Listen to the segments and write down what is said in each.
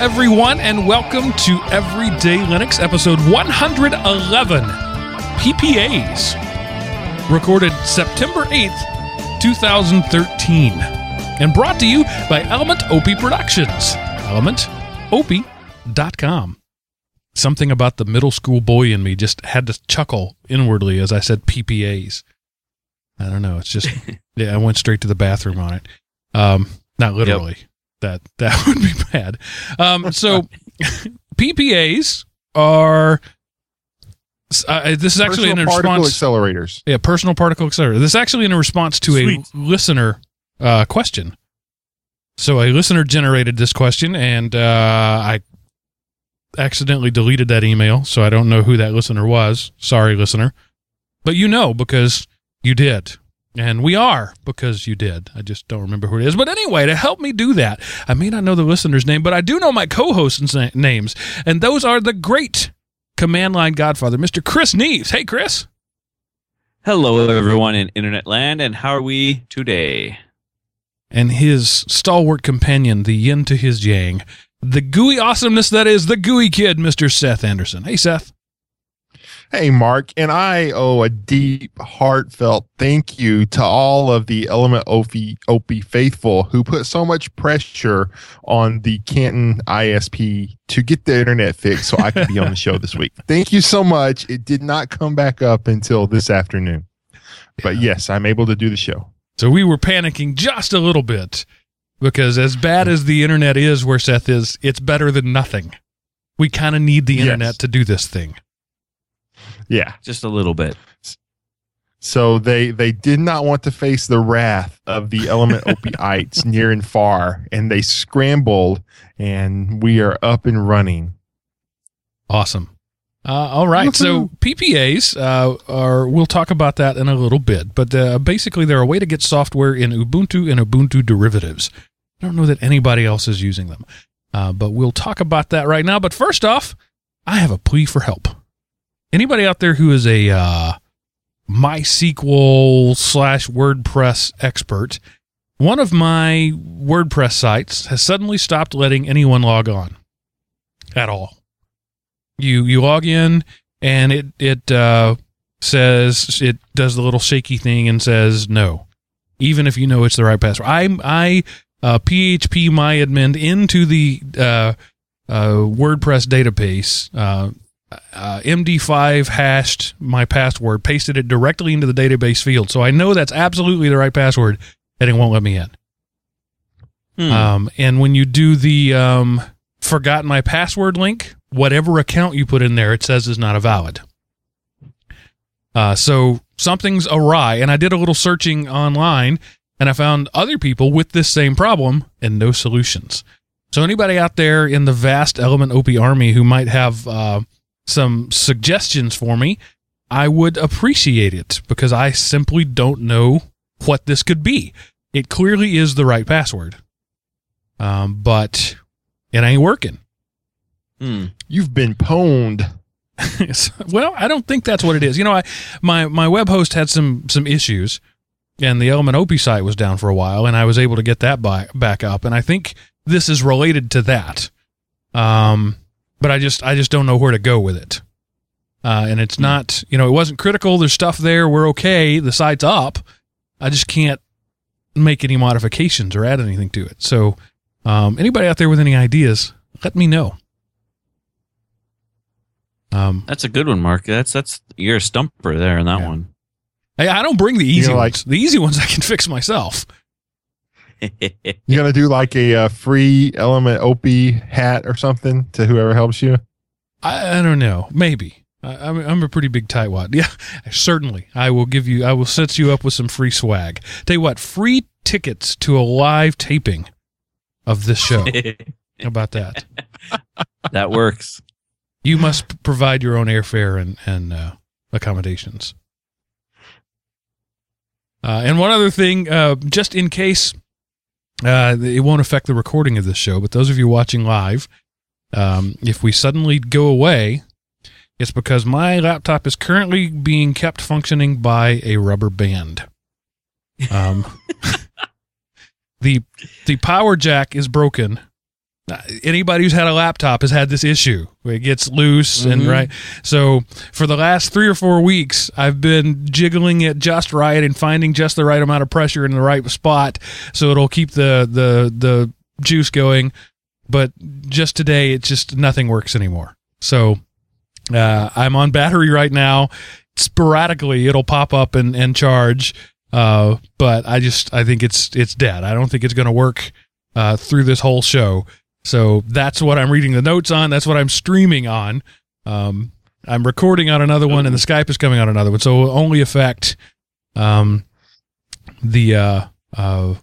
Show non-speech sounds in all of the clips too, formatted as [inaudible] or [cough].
everyone, and welcome to Everyday Linux, episode 111 PPAs, recorded September 8th, 2013, and brought to you by Element OP Productions. ElementOP.com. Something about the middle school boy in me just had to chuckle inwardly as I said PPAs. I don't know. It's just, [laughs] yeah, I went straight to the bathroom on it. Um, not literally. That [laughs] that would be bad. Um, so [laughs] PPAs are. Uh, this is actually Personal in particle response. To accelerators. Yeah, personal particle accelerator. This is actually in a response to Sweet. a listener uh, question. So a listener generated this question, and uh, I accidentally deleted that email, so I don't know who that listener was. Sorry, listener, but you know because you did, and we are because you did. I just don't remember who it is. But anyway, to help me do that, I may not know the listener's name, but I do know my co-hosts' na- names, and those are the great command line godfather, Mr. Chris Neves. Hey, Chris. Hello, everyone in Internet Land, and how are we today? and his stalwart companion, the yin to his yang, the gooey awesomeness that is the gooey kid, Mr. Seth Anderson. Hey, Seth. Hey, Mark, and I owe a deep, heartfelt thank you to all of the Element OP, OP faithful who put so much pressure on the Canton ISP to get the internet fixed so I could be on the show this week. [laughs] Thank you so much. It did not come back up until this afternoon. But yes, I'm able to do the show. So we were panicking just a little bit because, as bad as the internet is where Seth is, it's better than nothing. We kind of need the Yes. internet to do this thing. Yeah. Just a little bit. So they they did not want to face the wrath of the element opiates near and far, and they scrambled, and we are up and running. Awesome. Uh, all right. So PPAs uh, are. We'll talk about that in a little bit, but uh, basically they're a way to get software in Ubuntu and Ubuntu derivatives. I don't know that anybody else is using them, uh, but we'll talk about that right now. But first off, I have a plea for help. Anybody out there who is a uh, MySQL slash WordPress expert, one of my WordPress sites has suddenly stopped letting anyone log on at all you you log in and it it uh, says it does the little shaky thing and says no, even if you know it's the right password. I I uh, phpMyAdmin into the uh, uh, WordPress database. Uh, uh, MD5 hashed my password, pasted it directly into the database field, so I know that's absolutely the right password, and it won't let me in. Hmm. Um, and when you do the um, forgot my password link, whatever account you put in there, it says is not a valid. Uh, so something's awry. And I did a little searching online and I found other people with this same problem and no solutions. So anybody out there in the vast Element OP army who might have uh, some suggestions for me, I would appreciate it because I simply don't know what this could be. It clearly is the right password, um, but it ain't working. Hmm. You've been pwned. [laughs] well, I don't think that's what it is. You know, I my my web host had some some issues, and the Element OP site was down for a while, and I was able to get that by, back up, and I think this is related to that. Um, but I just I just don't know where to go with it. Uh, and it's not, you know, it wasn't critical. There's stuff there. We're okay. The site's up. I just can't make any modifications or add anything to it. So, um, anybody out there with any ideas, let me know. Um, That's a good one, Mark. That's that's you're a stumper there in that Yeah. one. Hey, I don't bring the easy know, like- ones. The easy ones I can fix myself. You gonna do like a uh, free element op hat or something to whoever helps you? I, I don't know. Maybe. I, I'm, I'm a pretty big tightwad. [laughs] Yeah, certainly. I will give you. I will set you up with some free swag. Tell you what, free tickets to a live taping of this show. [laughs] How about that? that works. You must provide your own airfare and and uh, accommodations. Uh, and one other thing, uh, just in case uh, it won't affect the recording of this show, but those of you watching live, um, if we suddenly go away, it's because my laptop is currently being kept functioning by a rubber band. Um, [laughs] the the power jack is broken Anybody who's had a laptop has had this issue. where It gets loose and Mhm. right. So for the last three or four weeks, I've been jiggling it just right and finding just the right amount of pressure in the right spot, so it'll keep the the the juice going. But just today, it just nothing works anymore. So uh, I'm on battery right now. Sporadically, it'll pop up and, and charge. Uh, but I just I think it's it's dead. I don't think it's going to work uh, through this whole show. So that's what I'm reading the notes on. That's what I'm streaming on. Um, I'm recording on another one, and the Skype is coming on another one. So it will only affect um, the uh, uh,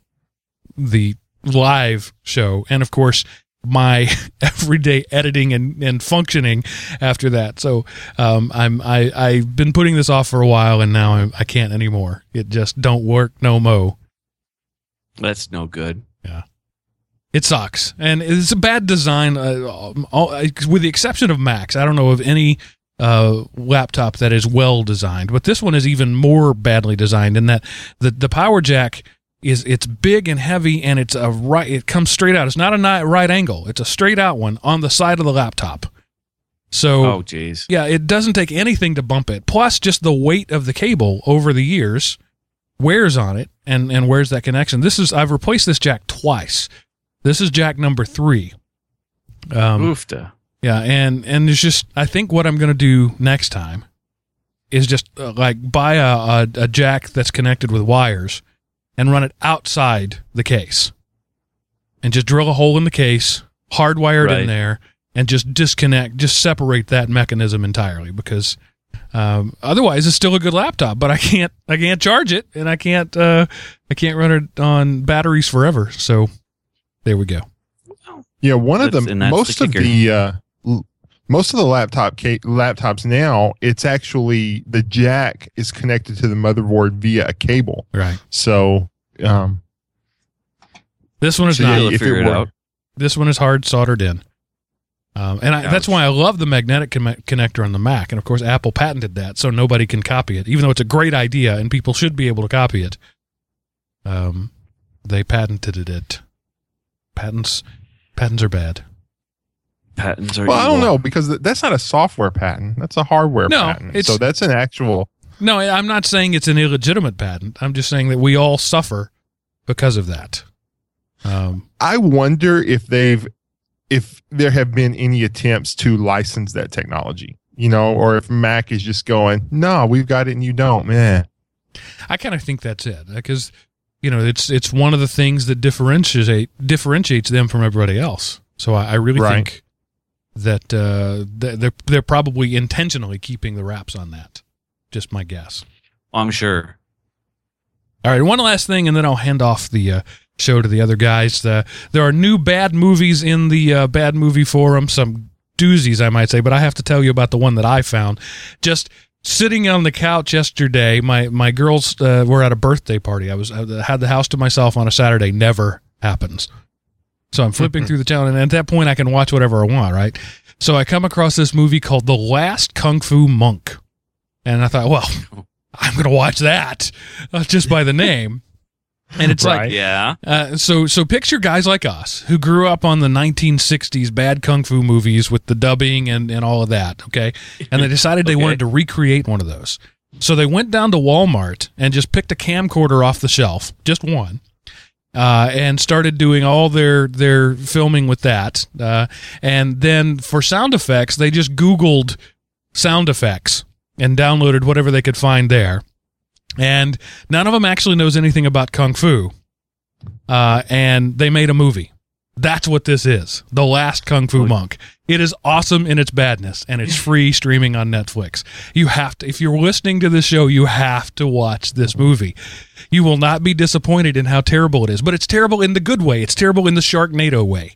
the live show, and of course my [laughs] everyday editing and, and functioning after that. So um, I'm I I've been putting this off for a while, and now I'm, I can't anymore. It just don't work no mo. That's no good. It sucks, and it's a bad design. Uh, all, with the exception of Macs, I don't know of any uh, laptop that is well designed. But this one is even more badly designed in that the the power jack is it's big and heavy, and it's a right. It comes straight out. It's not a right angle. It's a straight out one on the side of the laptop. So Oh, jeez. yeah, it doesn't take anything to bump it. Plus, just the weight of the cable over the years wears on it and and wears that connection. This is I've replaced this jack twice. This is jack number three. Um, Oofta. yeah, and and it's just I think what I'm gonna do next time is just uh, like buy a, a a jack that's connected with wires and run it outside the case, and just drill a hole in the case, hardwired Right. in there, and just disconnect, just separate that mechanism entirely because. Um, otherwise, it's still a good laptop, but I can't I can't charge it, and I can't uh, I can't run it on batteries forever. So there we go. Yeah, one of the most the of the uh, l- most of the laptop ca- laptops now, it's actually the jack is connected to the motherboard via a cable. Right. So, um, This one is so not. You'll figure it were- out. This one is hard soldered in. Um, and I, that's why I love the magnetic con- connector on the Mac. And of course, Apple patented that, so nobody can copy it, even though it's a great idea and people should be able to copy it. Um, they patented it. Patents, patents are bad. Patents are. well, I don't know because that's not a software patent. That's a hardware No, patent. it's- So that's an actual. No, I'm not saying it's an illegitimate patent. I'm just saying that we all suffer because of that. Um, I wonder if they've, if there have been any attempts to license that technology, you know, or if Mac is just going, no, we've got it and you don't, man. I kind of think that's it because you know it's it's one of the things that differentiate differentiates them from everybody else. So I, I really Right. think that uh, they're they're probably intentionally keeping the wraps on that. Just my guess. I'm sure. All right, one last thing, and then I'll hand off the uh, show to the other guys. Uh, there are new bad movies in the uh, bad movie forum, some doozies, I might say, but I have to tell you about the one that I found. Just sitting on the couch yesterday, my my girls uh, were at a birthday party. I was I had the house to myself on a Saturday. Never happens. So I'm flipping through the channel, and at that point, I can watch whatever I want, right? So I come across this movie called The Last Kung Fu Monk, and I thought, well, [laughs] I'm going to watch that uh, just by the name. And it's like, Yeah. uh, so so picture guys like us who grew up on the 1960s bad kung fu movies with the dubbing and, and all of that, okay? And they decided they [laughs] wanted to recreate one of those. So they went down to Walmart and just picked a camcorder off the shelf, just one. Uh, and started doing all their their filming with that. Uh, and then for sound effects, they just Googled sound effects and downloaded whatever they could find there. And none of them actually knows anything about kung fu. Uh, and they made a movie. That's what this is. The Last Kung Fu Monk. It is awesome in its badness and it's [laughs] free streaming on Netflix. You have to if you're listening to this show, you have to watch this movie. You will not be disappointed in how terrible it is, but it's terrible in the good way. It's terrible in the Sharknado way.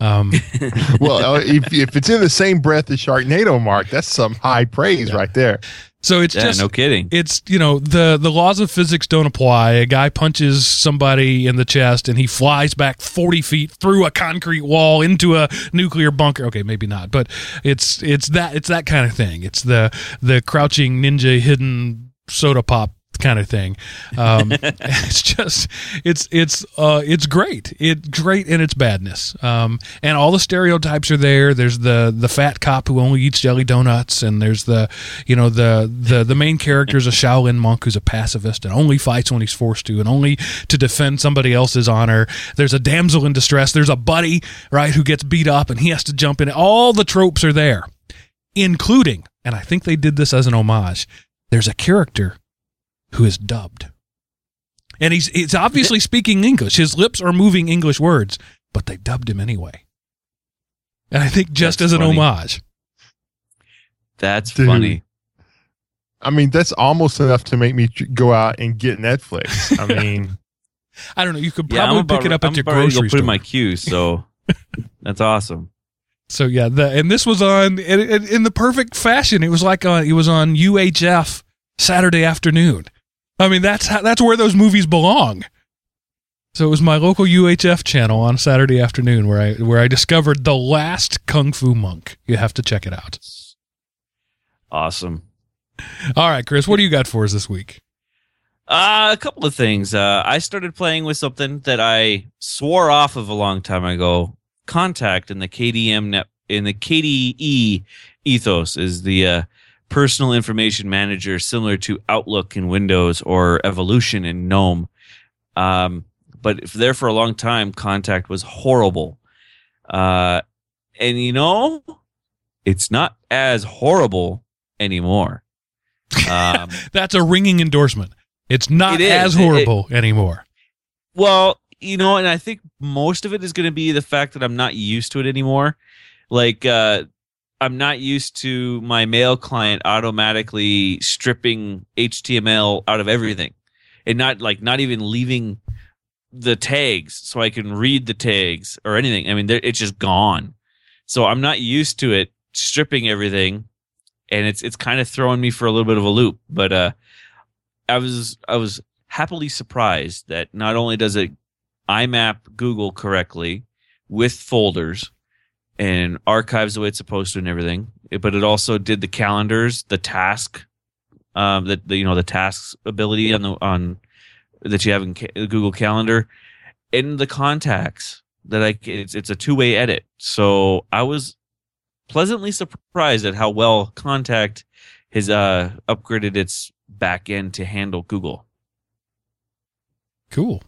Um [laughs] Well, uh, if, if it's in the same breath as Sharknado, Mark, that's some high praise [laughs] right there. So it's Yeah. just no kidding. it's you know the the laws of physics don't apply a guy punches somebody in the chest and he flies back 40 feet through a concrete wall into a nuclear bunker okay maybe not but it's it's that it's that kind of thing it's the the crouching ninja hidden soda pop kind of thing. Um, [laughs] [laughs] it's just it's it's uh, it's great. It's great in its badness. Um, and all the stereotypes are there. There's the the fat cop who only eats jelly donuts, and there's the you know the the the main character is a Shaolin monk who's a pacifist and only fights when he's forced to, and only to defend somebody else's honor. There's a damsel in distress. There's a buddy right who gets beat up and he has to jump in. All the tropes are there, including, and I think they did this as an homage. There's a character who is dubbed. And he's he's obviously speaking English. His lips are moving English words, but they dubbed him anyway. And I think just That's as an funny. homage. That's Dude. funny. I mean, that's almost enough to make me go out and get Netflix. [laughs] I mean, [laughs] I don't know. You could Yeah, I'm probably about, pick it up I'm at your about ready to grocery go put it in my queue. So [laughs] that's awesome. So yeah, the and this was on in, in, in the perfect fashion. It was like on it was on UHF Saturday afternoon. I mean, that's how, that's where those movies belong. So it was my local UHF channel on Saturday afternoon where I where I discovered the last Kung Fu Monk. You have to check it out. Awesome. All right, Chris, what do you got for us this week? Uh, a couple of things. Uh, I started playing with something that I swore off of a long time ago. Kontact in the KDM net in the KDE ethos is the uh, personal information manager, similar to Outlook in Windows or Evolution in GNOME. Um, but if there for a long time, Kontact was horrible. Uh, and you know, it's not as horrible anymore. Um, [laughs] That's a ringing endorsement. It's not It as It- it- horrible anymore. Well, you know, and I think most of it is going to be the fact that I'm not used to it anymore. Like, uh, I'm not used to my mail client automatically stripping HTML out of everything and not like not even leaving the tags so I can read the tags or anything. I mean, it's just gone. So I'm not used to it stripping everything, and it's it's kind of throwing me for a little bit of a loop. But uh, I was I was happily surprised that not only does it IMAP Google correctly with folders and archives the way it's supposed to and everything, it- but it also did the calendars, the task, um, that the, you know the tasks ability on the on that you have in ca- Google Calendar, and the contacts that I c- it's it's a two way edit. So I was pleasantly surprised at how well Kontact has uh, upgraded its back end to handle Google. Cool.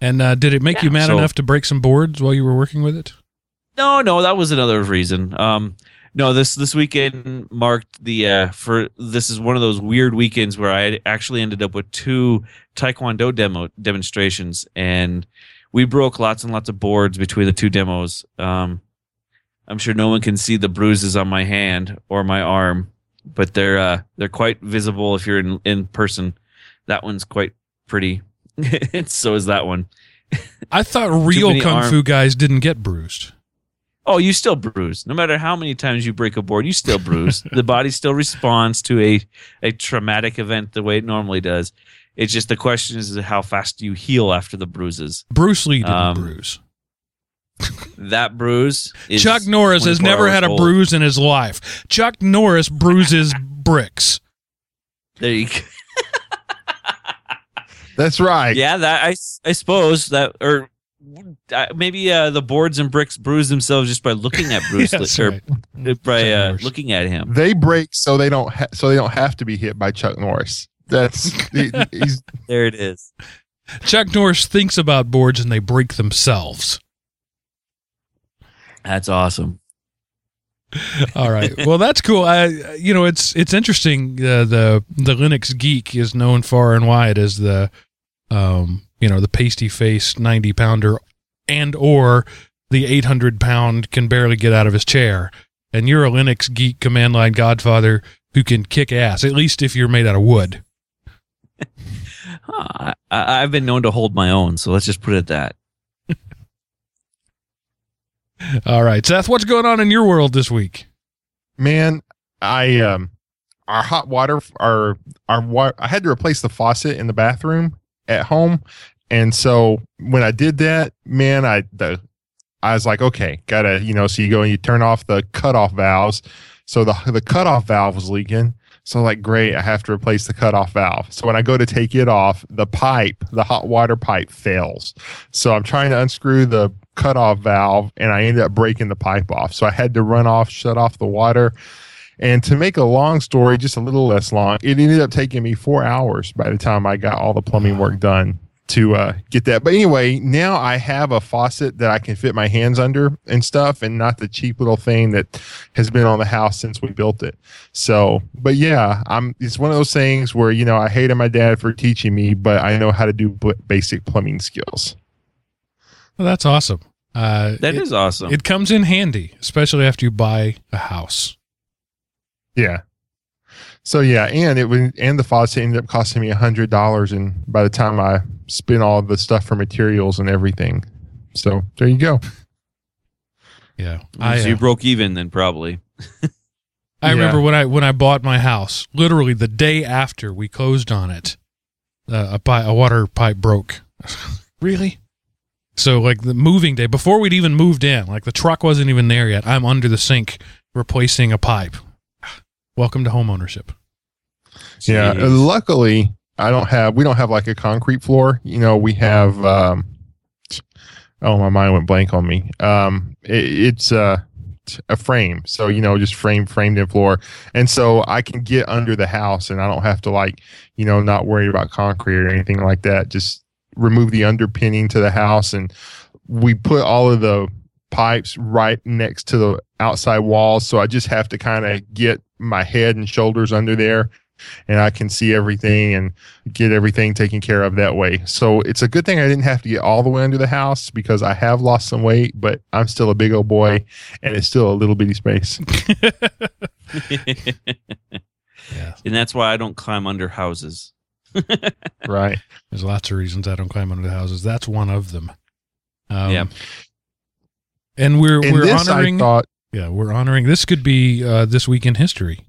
And uh, did it make Yeah, you mad so- enough to break some boards while you were working with it? No, no, that was another reason. Um, no, this this weekend marked the uh, for this is one of those weird weekends where I actually ended up with two Taekwondo demo demonstrations, and we broke lots and lots of boards between the two demos. Um, I'm sure no one can see the bruises on my hand or my arm, but they're uh, they're quite visible if you're in in person. That one's quite pretty. [laughs] so is that one. I thought real kung arm- fu guys didn't get bruised. Oh, you still bruise. No matter how many times you break a board, you still bruise. [laughs] the body still responds to a, a traumatic event the way it normally does. It's just the question is how fast do you heal after the bruises. Bruce Lee didn't Um, bruise. [laughs] That bruise is Chuck Norris has never had a old. bruise in his life. Chuck Norris bruises [laughs] bricks. There you go. that's right. Yeah, that I, I suppose that or maybe uh, the boards and bricks bruise themselves just by looking at [laughs] Bruce Yes, Lee, or right. uh, by uh, looking at him. They break so they don't ha- so they don't have to be hit by Chuck Norris. That's he- he's [laughs] There it is. Chuck Norris thinks about boards and they break themselves. That's awesome. All right. [laughs] Well, that's cool. I, you know, it's it's interesting. Uh, the the Linux geek is known far and wide as the, um, you know, the pasty face ninety pounder, and or the eight hundred pound can barely get out of his chair. And you're a Linux geek command line godfather who can kick ass. At least if you're made out of wood. Huh, I, I've been known to hold my own, so let's just put it at that. [laughs] All right, Seth, what's going on in your world this week? man. I um, our hot water, our our water. I had to replace the faucet in the bathroom at home, and so when I did that, man, I the I was like, okay, gotta you know. So you go and you turn off the cutoff valves. So the the cutoff valve was leaking. So like, great, I have to replace the cutoff valve. So when I go to take it off, the pipe, the hot water pipe fails. So I'm trying to unscrew the cutoff valve and I ended up breaking the pipe off. So I had to run off, shut off the water. And to make a long story just a little less long, it ended up taking me four hours by the time I got all the plumbing work done to uh, get that. But anyway, now I have a faucet that I can fit my hands under and stuff, and not the cheap little thing that has been on the house since we built it. So, but yeah, I'm. It's one of those things where you know I hated my dad for teaching me, but I know how to do b- basic plumbing skills. Well, that's awesome. Uh, That it, is awesome. It comes in handy, especially after you buy a house. Yeah. So yeah, and it was and the faucet ended up costing me a hundred dollars, and by the time I spent all the stuff for materials and everything, so there you go. Yeah, so you uh, broke even then, probably. [laughs] I Yeah. remember when I when I bought my house. Literally the day after we closed on it, uh, a pi- a water pipe broke. [laughs] really? So like the moving day before we'd even moved in, like the truck wasn't even there yet. I'm under the sink replacing a pipe. Welcome to home ownership. Yeah. Jeez. uh, Luckily, I don't have. We don't have like a concrete floor. You know, we have. um Oh, my mind went blank on me. Um, it, it's uh, a frame, so you know, just frame framed in floor, and so I can get under the house, and I don't have to like, you know, not worry about concrete or anything like that. Just remove the underpinning to the house, and we put all of the pipes right next to the outside walls, so I just have to kind of get my head and shoulders under there and I can see everything and get everything taken care of that way. So it's a good thing I didn't have to get all the way under the house because I have lost some weight, but I'm still a big old boy and it's still a little bitty space. [laughs] Yeah, and that's why I don't climb under houses. [laughs] right. there's lots of reasons I don't climb under the houses. That's one of them. Um, Yeah. And we're And we're this honoring. I thought, yeah, we're honoring. This could be uh, this week in history.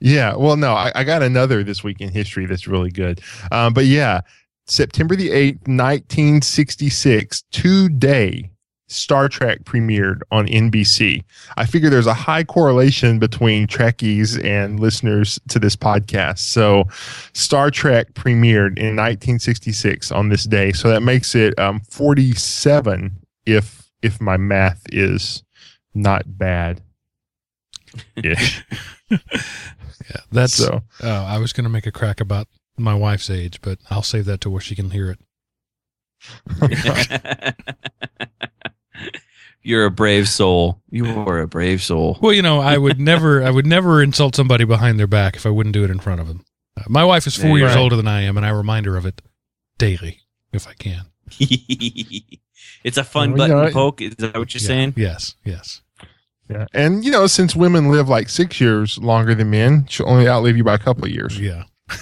yeah, well, no, I, I got another this week in history that's really good. Um, but yeah, September the 8th, 1966, today, Star Trek premiered on NBC. I figure there's a high correlation between Trekkies and listeners to this podcast. So, Star Trek premiered in 1966 on this day. So that makes it um, 47 if if my math is not bad. Ish. [laughs] Yeah, that's. so Oh, I was going to make a crack about my wife's age, but I'll save that to where she can hear it. [laughs] You're a brave soul. You are a brave soul. Well, you know, I would never, I would never insult somebody behind their back if I wouldn't do it in front of them. Uh, my wife is four There you years go. older than I am, and I remind her of it daily if I can. [laughs] it's a fun Well, you button know, poke. Is that what you're Yeah. saying? Yes, yes. Yeah. And, you know, since women live like six years longer than men, she'll only outlive you by a couple of years. Yeah. [laughs]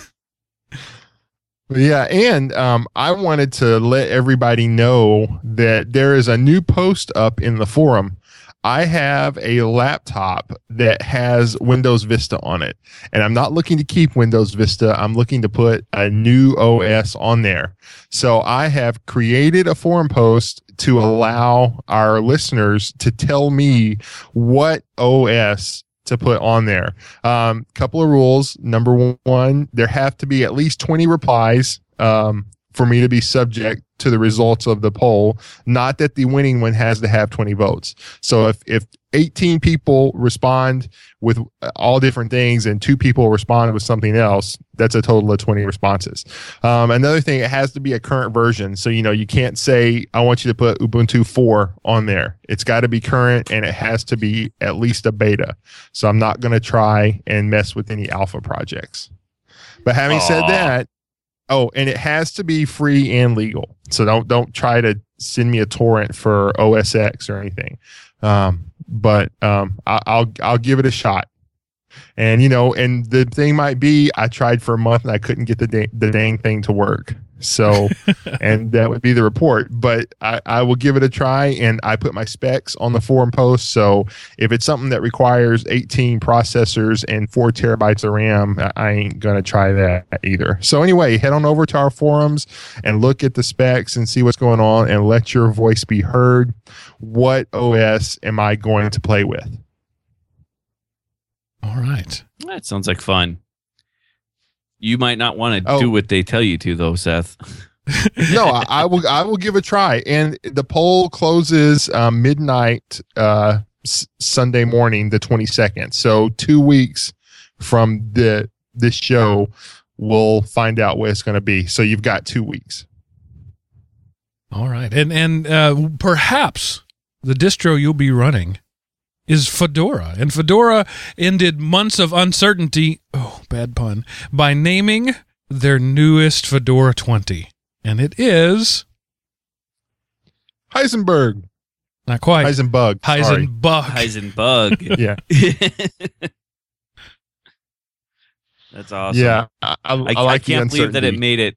Yeah. And um, I wanted to let everybody know that there is a new post up in the forum. I have a laptop that has Windows Vista on it. And I'm not looking to keep Windows Vista. I'm looking to put a new OS on there. So I have created a forum post to allow our listeners to tell me what OS to put on there. Um, couple of rules. Number one, there have to be at least 20 replies um, for me to be subject to the results of the poll. Not that the winning one has to have 20 votes. So if, if 18 people respond with all different things and two people respond with something else, that's a total of 20 responses. Um, another thing, it has to be a current version. So, you know, you can't say, I want you to put Ubuntu 4 on there. It's got to be current and it has to be at least a beta. So I'm not going to try and mess with any alpha projects. But having said that, oh, and it has to be free and legal. So don't don't try to send me a torrent for OS X or anything. Um, but um, I, I'll I'll give it a shot. And you know, and the thing might be, I tried for a month and I couldn't get the the dang thing to work. So, and that would be the report. But I, I will give it a try, and I put my specs on the forum post. So if it's something that requires 18 processors and four terabytes of RAM, I- I ain't gonna try that either. So anyway, head on over to our forums and look at the specs and see what's going on, and let your voice be heard. What OS am I going to play with? All right. That sounds like fun. You might not want to Oh. do what they tell you to, though, Seth. [laughs] no, I, I will. I will give a try. And the poll closes um, midnight uh, s- Sunday morning, the twenty second. So two weeks from the this show, we'll find out what it's going to be. So you've got two weeks. All right. And and uh, perhaps the distro you'll be running is Fedora. And Fedora ended months of uncertainty, oh, bad pun, by naming their newest Fedora 20. And it is Heisenberg, not quite Heisenbug, sorry. Heisenbug. Heisenbug. [laughs] [laughs] Yeah, That's awesome. yeah. I, I, I, I I like the can't believe that it made it.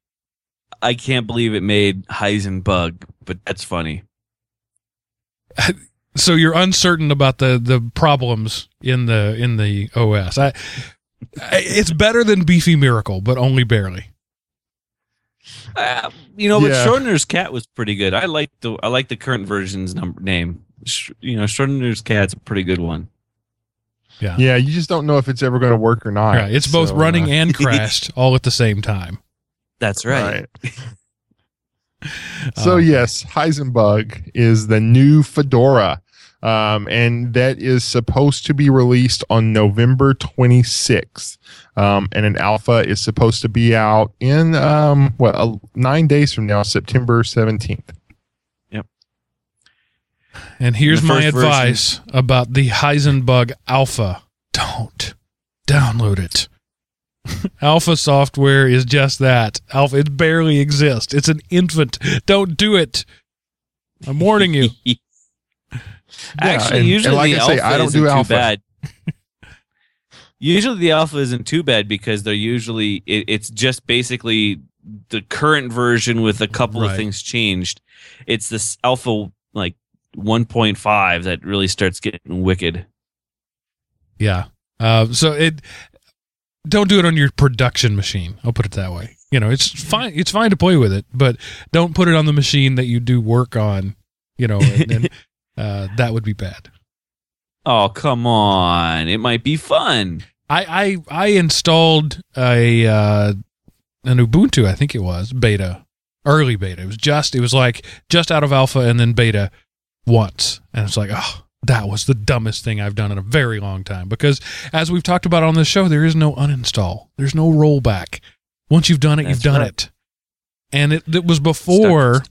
I can't believe it made Heisenbug, but that's funny. [laughs] so you're uncertain about the the problems in the in the OS. I, I it's better than Beefy Miracle, but only barely. Uh, you know, but Yeah. Schrodinger's cat was pretty good. I like the I like the current version's number name. Sh- You know, Schrodinger's cat's a pretty good one. Yeah, yeah. you just don't know if it's ever going to work or not. Right. It's both So, running uh, and [laughs] crashed all at the same time. That's right. [laughs] So Um, yes, Heisenbug is the new Fedora, um, and that is supposed to be released on November 26th. Um, and an alpha is supposed to be out in um, what uh, nine days from now, September 17th. Yep. And here's The my first version- advice about the Heisenbug Alpha. Don't download it. [laughs] Alpha software is just that. Alpha it barely exists. It's an infant. Don't do it. I'm warning you. [laughs] Actually, and- usually and like the I say, alpha I don't isn't do too alpha. bad. [laughs] usually the alpha isn't too bad because they're usually it, it's just basically the current version with a couple Right. of things changed. It's this alpha like 1.5 that really starts getting wicked. Yeah. Uh, so it don't do it on your production machine. I'll put it that way. You know, it's fine. It's fine to play with it, but don't put it on the machine that you do work on. You know, and, and [laughs] uh, that would be bad. Oh come on! It might be fun. I I, I installed a uh, an Ubuntu. I think it was beta, early beta. It was just it was like just out of alpha and then beta once, and it's like oh. That was the dumbest thing I've done in a very long time because, as we've talked about on this show, there is no uninstall. There's no rollback. Once you've done it, you've done right. it. And it, it was before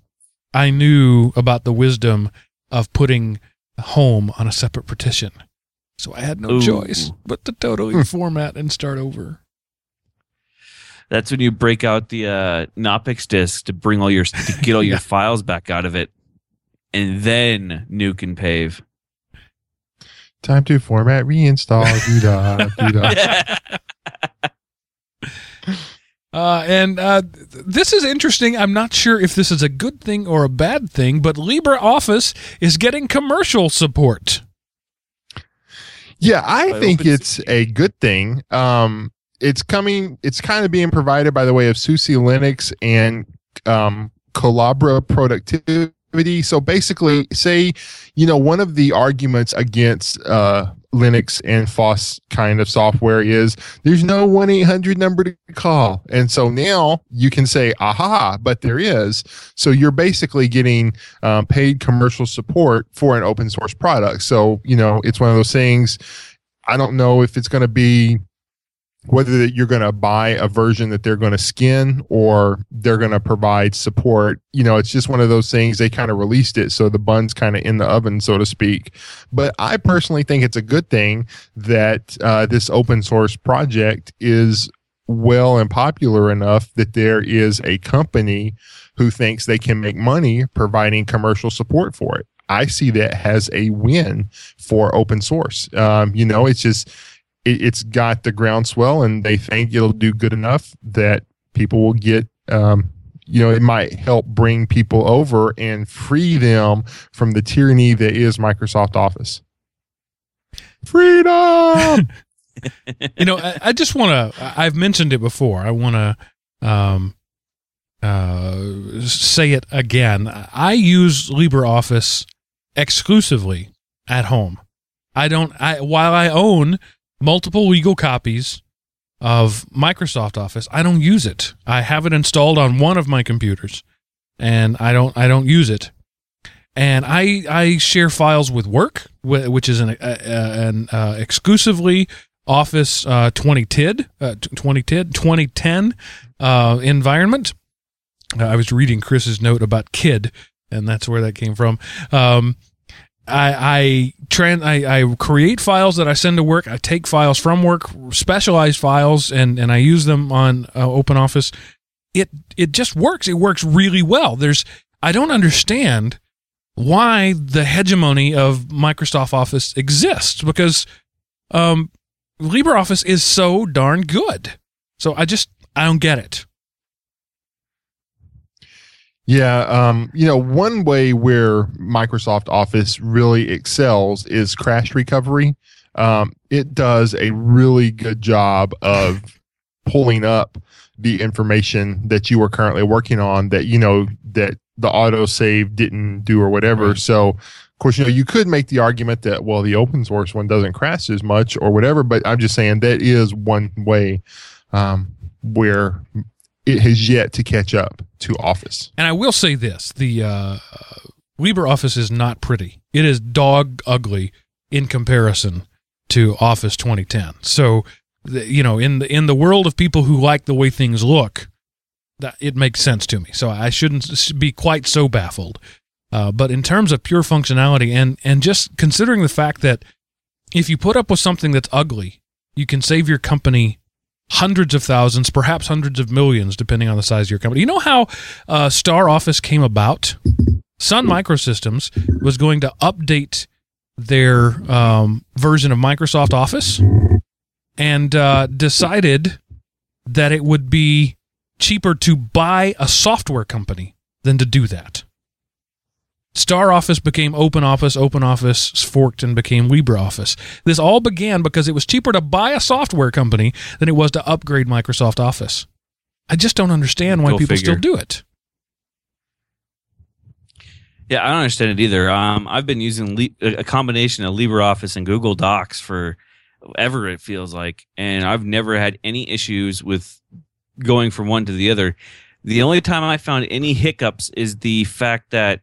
I knew about the wisdom of putting home on a separate partition. So I had no Ooh. choice but to totally format and start over. That's when you break out the uh, Knoppix disk to bring all your to get all [laughs] your Yeah. files back out of it, and then nuke and pave. Time to format, reinstall. doo-dah, [laughs] doo-dah. [laughs] Uh, and uh, this is interesting. I'm not sure if this is a good thing or a bad thing, but LibreOffice is getting commercial support. Yeah, I By think open it's a good thing. Um, it's coming. It's kind of being provided by the way of SUSE Linux and um, Collabora Productivity. So basically, say you know one of the arguments against uh, Linux and FOSS kind of software is there's no one eight hundred number to call, and so now you can say aha, but there is. So you're basically getting um, paid commercial support for an open source product. So, you know, it's one of those things. I don't know if it's going to be whether you're going to buy a version that they're going to skin or they're going to provide support. You know, it's just one of those things. They kind of released it. So the bun's kind of in the oven, so to speak. But I personally think it's a good thing that uh, this open source project is well and popular enough that there is a company who thinks they can make money providing commercial support for it. I see that as a win for open source. Um, you know, it's just it, it's got the groundswell, and they think it'll do good enough that people will get. Um, you know, it might help bring people over and free them from the tyranny that is Microsoft Office. Freedom. [laughs] you know, I, I just want to. I've mentioned it before. I want to um, uh, say it again. I use LibreOffice exclusively at home. I don't. I while I own multiple legal copies of Microsoft Office. I don't use it. I have it installed on one of my computers, and I don't I don't use it. And I I share files with work, which is an uh, an uh, exclusively Office uh, 2010 uh, 2010 2010 uh, environment. Uh, I was reading Chris's note about kid, and that's where that came from. Um, I I, tran- I I create files that I send to work. I take files from work, specialized files, and and I use them on uh, Open Office. It it just works. It works really well. There's I don't understand why the hegemony of Microsoft Office exists because um, LibreOffice is so darn good. So I just I don't get it. Yeah, um, you know, one way where Microsoft Office really excels is crash recovery. Um, it does a really good job of pulling up the information that you were currently working on that you know that the autosave didn't do or whatever. Right. So, of course, you know, you could make the argument that well, the open source one doesn't crash as much or whatever. But I'm just saying that is one way um, where it has yet to catch up to Office. And I will say this: the uh, LibreOffice is not pretty. It is dog ugly in comparison to Office 2010. So, you know, in the in the world of people who like the way things look, that it makes sense to me. So I shouldn't be quite so baffled. Uh, but in terms of pure functionality and and just considering the fact that if you put up with something that's ugly, you can save your company hundreds of thousands, perhaps hundreds of millions, depending on the size of your company. You know how uh, Star Office came about? Sun Microsystems was going to update their um, version of Microsoft Office and uh, decided that it would be cheaper to buy a software company than to do that. Star Office became Open Office, Open Office forked and became LibreOffice. This all began because it was cheaper to buy a software company than it was to upgrade Microsoft Office. I just don't understand why Go people figure. still do it. Yeah, I don't understand it either. Um, I've been using Le- a combination of LibreOffice and Google Docs for ever it feels like, and I've never had any issues with going from one to the other. The only time I found any hiccups is the fact that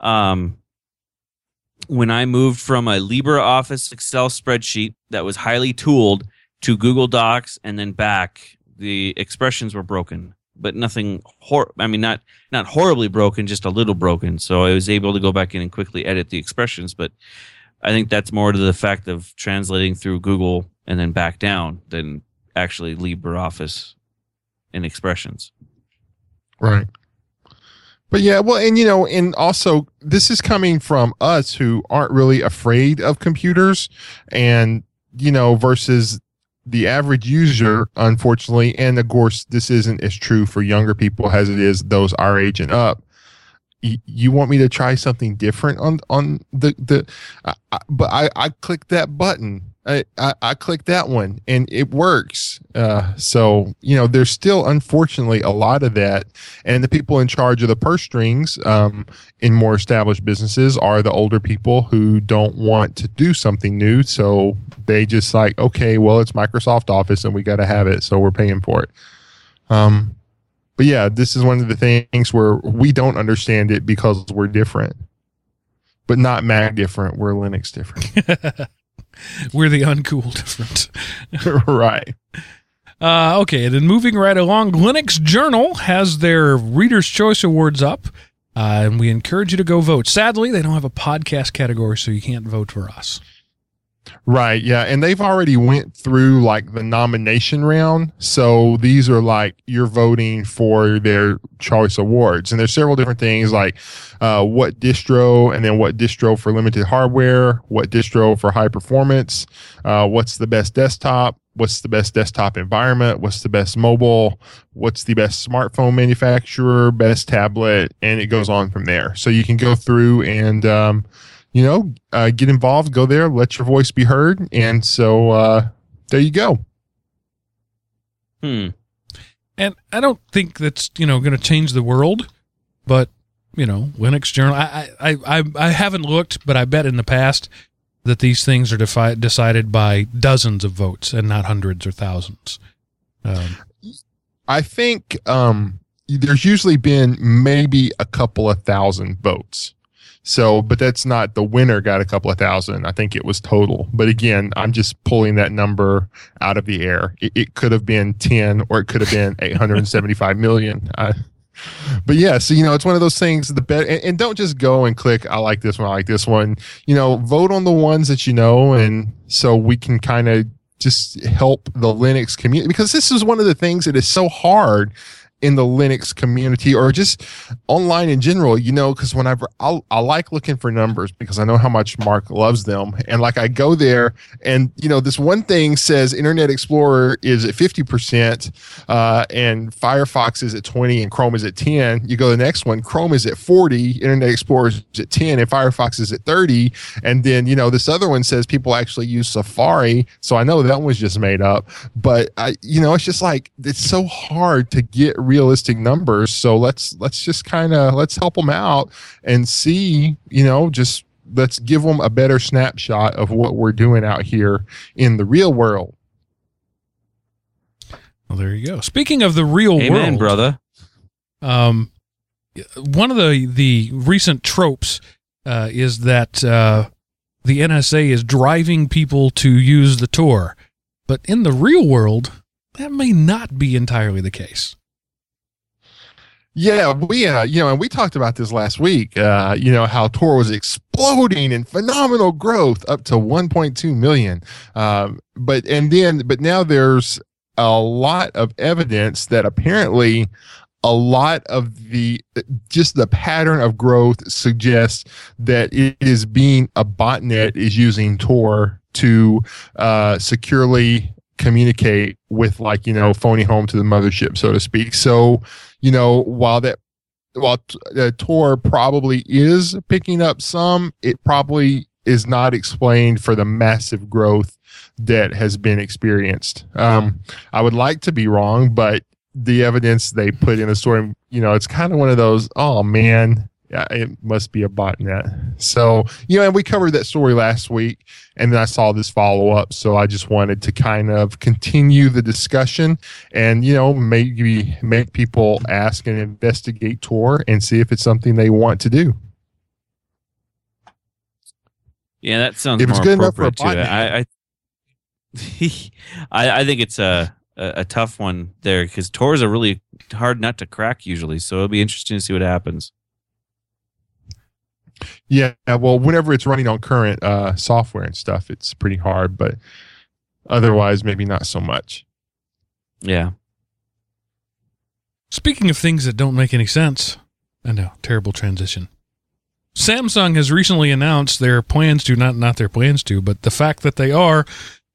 um, when I moved from a LibreOffice Excel spreadsheet that was highly tooled to Google Docs and then back, the expressions were broken, but nothing. Hor- I mean, not not horribly broken, just a little broken. So I was able to go back in and quickly edit the expressions. But I think that's more to the fact of translating through Google and then back down than actually LibreOffice and expressions. Right. But yeah, well, and you know, and also this is coming from us who aren't really afraid of computers and, you know, versus the average user, unfortunately. And of course, this isn't as true for younger people as it is those our age and up. You want me to try something different on on the the, I, but I I click that button. I, I I click that one and it works. Uh, so you know, there's still unfortunately a lot of that. And the people in charge of the purse strings um, in more established businesses are the older people who don't want to do something new. So they just like okay well it's microsoft office and we got to have it. So we're paying for it. Um, but yeah this is one of the things where we don't understand it because we're different but not mac different. We're linux different [laughs] We're the uncool different. [laughs] right Uh, okay, and then moving right along, Linux Journal has their Reader's Choice Awards up, uh, and we encourage you to go vote. Sadly, they don't have a podcast category, so you can't vote for us. Right, yeah, and they've already went through like the nomination round. So these are like you're voting for their choice awards, and there's several different things like uh, what distro, and then what distro for limited hardware, what distro for high performance, uh, what's the best desktop, what's the best desktop environment, what's the best mobile, what's the best smartphone manufacturer, best tablet, and it goes on from there. So you can go through and um, you know, uh, get involved, go there, let your voice be heard. And so uh, there you go. Hmm. And I don't think that's you know going to change the world, but you know, Linux Journal. I I, I I haven't looked, but I bet in the past that these things are defi- decided by dozens of votes and not hundreds or thousands. Um, I think um, there's usually been maybe a couple of thousand votes. So, but that's not the winner got a couple of thousand. I think it was total. But again, I'm just pulling that number out of the air. It, it could have been 10 or it could have been 875 million. [laughs] But yeah, so you know, it's one of those things. The bet, and, and, don't just go and click. I like this one. I like this one. You know, vote on the ones that you know, and so we can kind of just help the Linux community because this is one of the things that is so hard in the Linux community or just online in general, you know, because whenever I like looking for numbers because I know how much Mark loves them. And like I go there and, you know, this one thing says Internet Explorer is at 50% uh, and Firefox is at 20 and Chrome is at 10. You go to the next one, Chrome is at 40, Internet Explorer is at 10 and Firefox is at 30. And then, you know, this other one says people actually use Safari. So I know that one was just made up. But, I, you know, it's just like, it's so hard to get realistic numbers. So let's let's just kind of let's help them out and see, you know, just let's give them a better snapshot of what we're doing out here in the real world. Well, there you go. Speaking of the real Amen, world, brother. Um, one of the the recent tropes uh, is that uh, the NSA is driving people to use the Tor, but in the real world, that may not be entirely the case. Yeah, we uh, you know, and we talked about this last week. Uh, you know how Tor was exploding in phenomenal growth up to 1.2 million. Um, but and then, but now there's a lot of evidence that apparently a lot of the just the pattern of growth suggests that it is being a botnet is using Tor to uh, securely communicate with like you know phony home to the mothership so to speak so you know, while that while the Tor probably is picking up some, it probably is not explained for the massive growth that has been experienced. Um, I would like to be wrong, but the evidence they put in the story, you know, it's kind of one of those, oh man, yeah, it must be a botnet. So, you know, and we covered that story last week, and then I saw this follow up. So I just wanted to kind of continue the discussion and, you know, maybe make people ask and investigate Tor and see if it's something they want to do. Yeah, that sounds if it's good enough for a botnet. I, I, [laughs] I, I think it's a, a, a tough one there because Tor is a really hard nut to crack usually. So it'll be interesting to see what happens. Yeah, well, whenever it's running on current uh, software and stuff, it's pretty hard, but otherwise, maybe not so much. Yeah. Speaking of things that don't make any sense, I know, terrible transition. Samsung has recently announced their plans to not not their plans to, but the fact that they are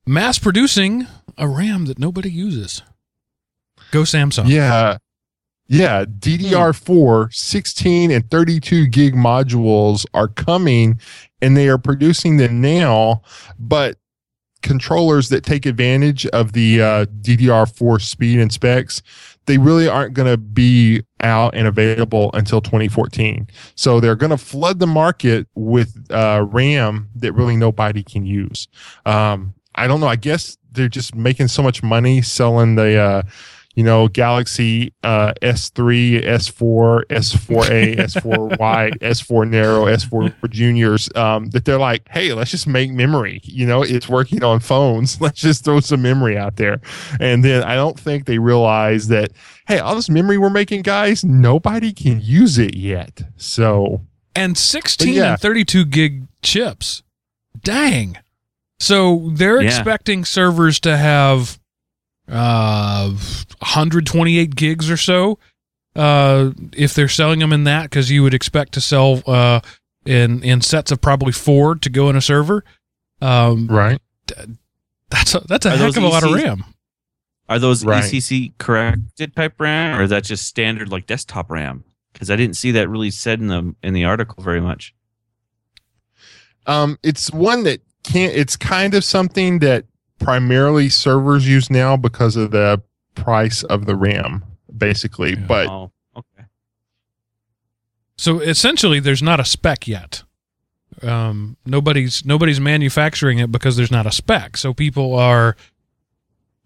mass producing a RAM that nobody uses. Go Samsung. Yeah. Yeah, DDR4 16 and 32 gig modules are coming and they are producing them now, but controllers that take advantage of the uh, DDR4 speed and specs, they really aren't going to be out and available until 2014. So they're going to flood the market with uh, RAM that really nobody can use. Um, I don't know. I guess they're just making so much money selling the uh, you know, Galaxy uh, S3, S4, S4A, S4Y, S4 narrow, S4 for Juniors, um, that they're like, hey, let's just make memory. You know, it's working on phones. [laughs] Let's just throw some memory out there. And then I don't think they realize that, hey, all this memory we're making, guys, nobody can use it yet. So. And 16 yeah. and 32 gig chips. Dang. So they're yeah. expecting servers to have uh, 128 gigs or so. Uh, if they're selling them in that, because you would expect to sell uh, in in sets of probably four to go in a server. Um, right. That's a, that's a Are heck of a lot of RAM. Are those right. ECC corrected type RAM, or is that just standard like desktop RAM? Because I didn't see that really said in the in the article very much. Um, it's one that can't. It's kind of something that primarily servers use now because of the price of the RAM, basically. Yeah. But oh, okay. So essentially, there's not a spec yet. Um, nobody's nobody's manufacturing it because there's not a spec. So people are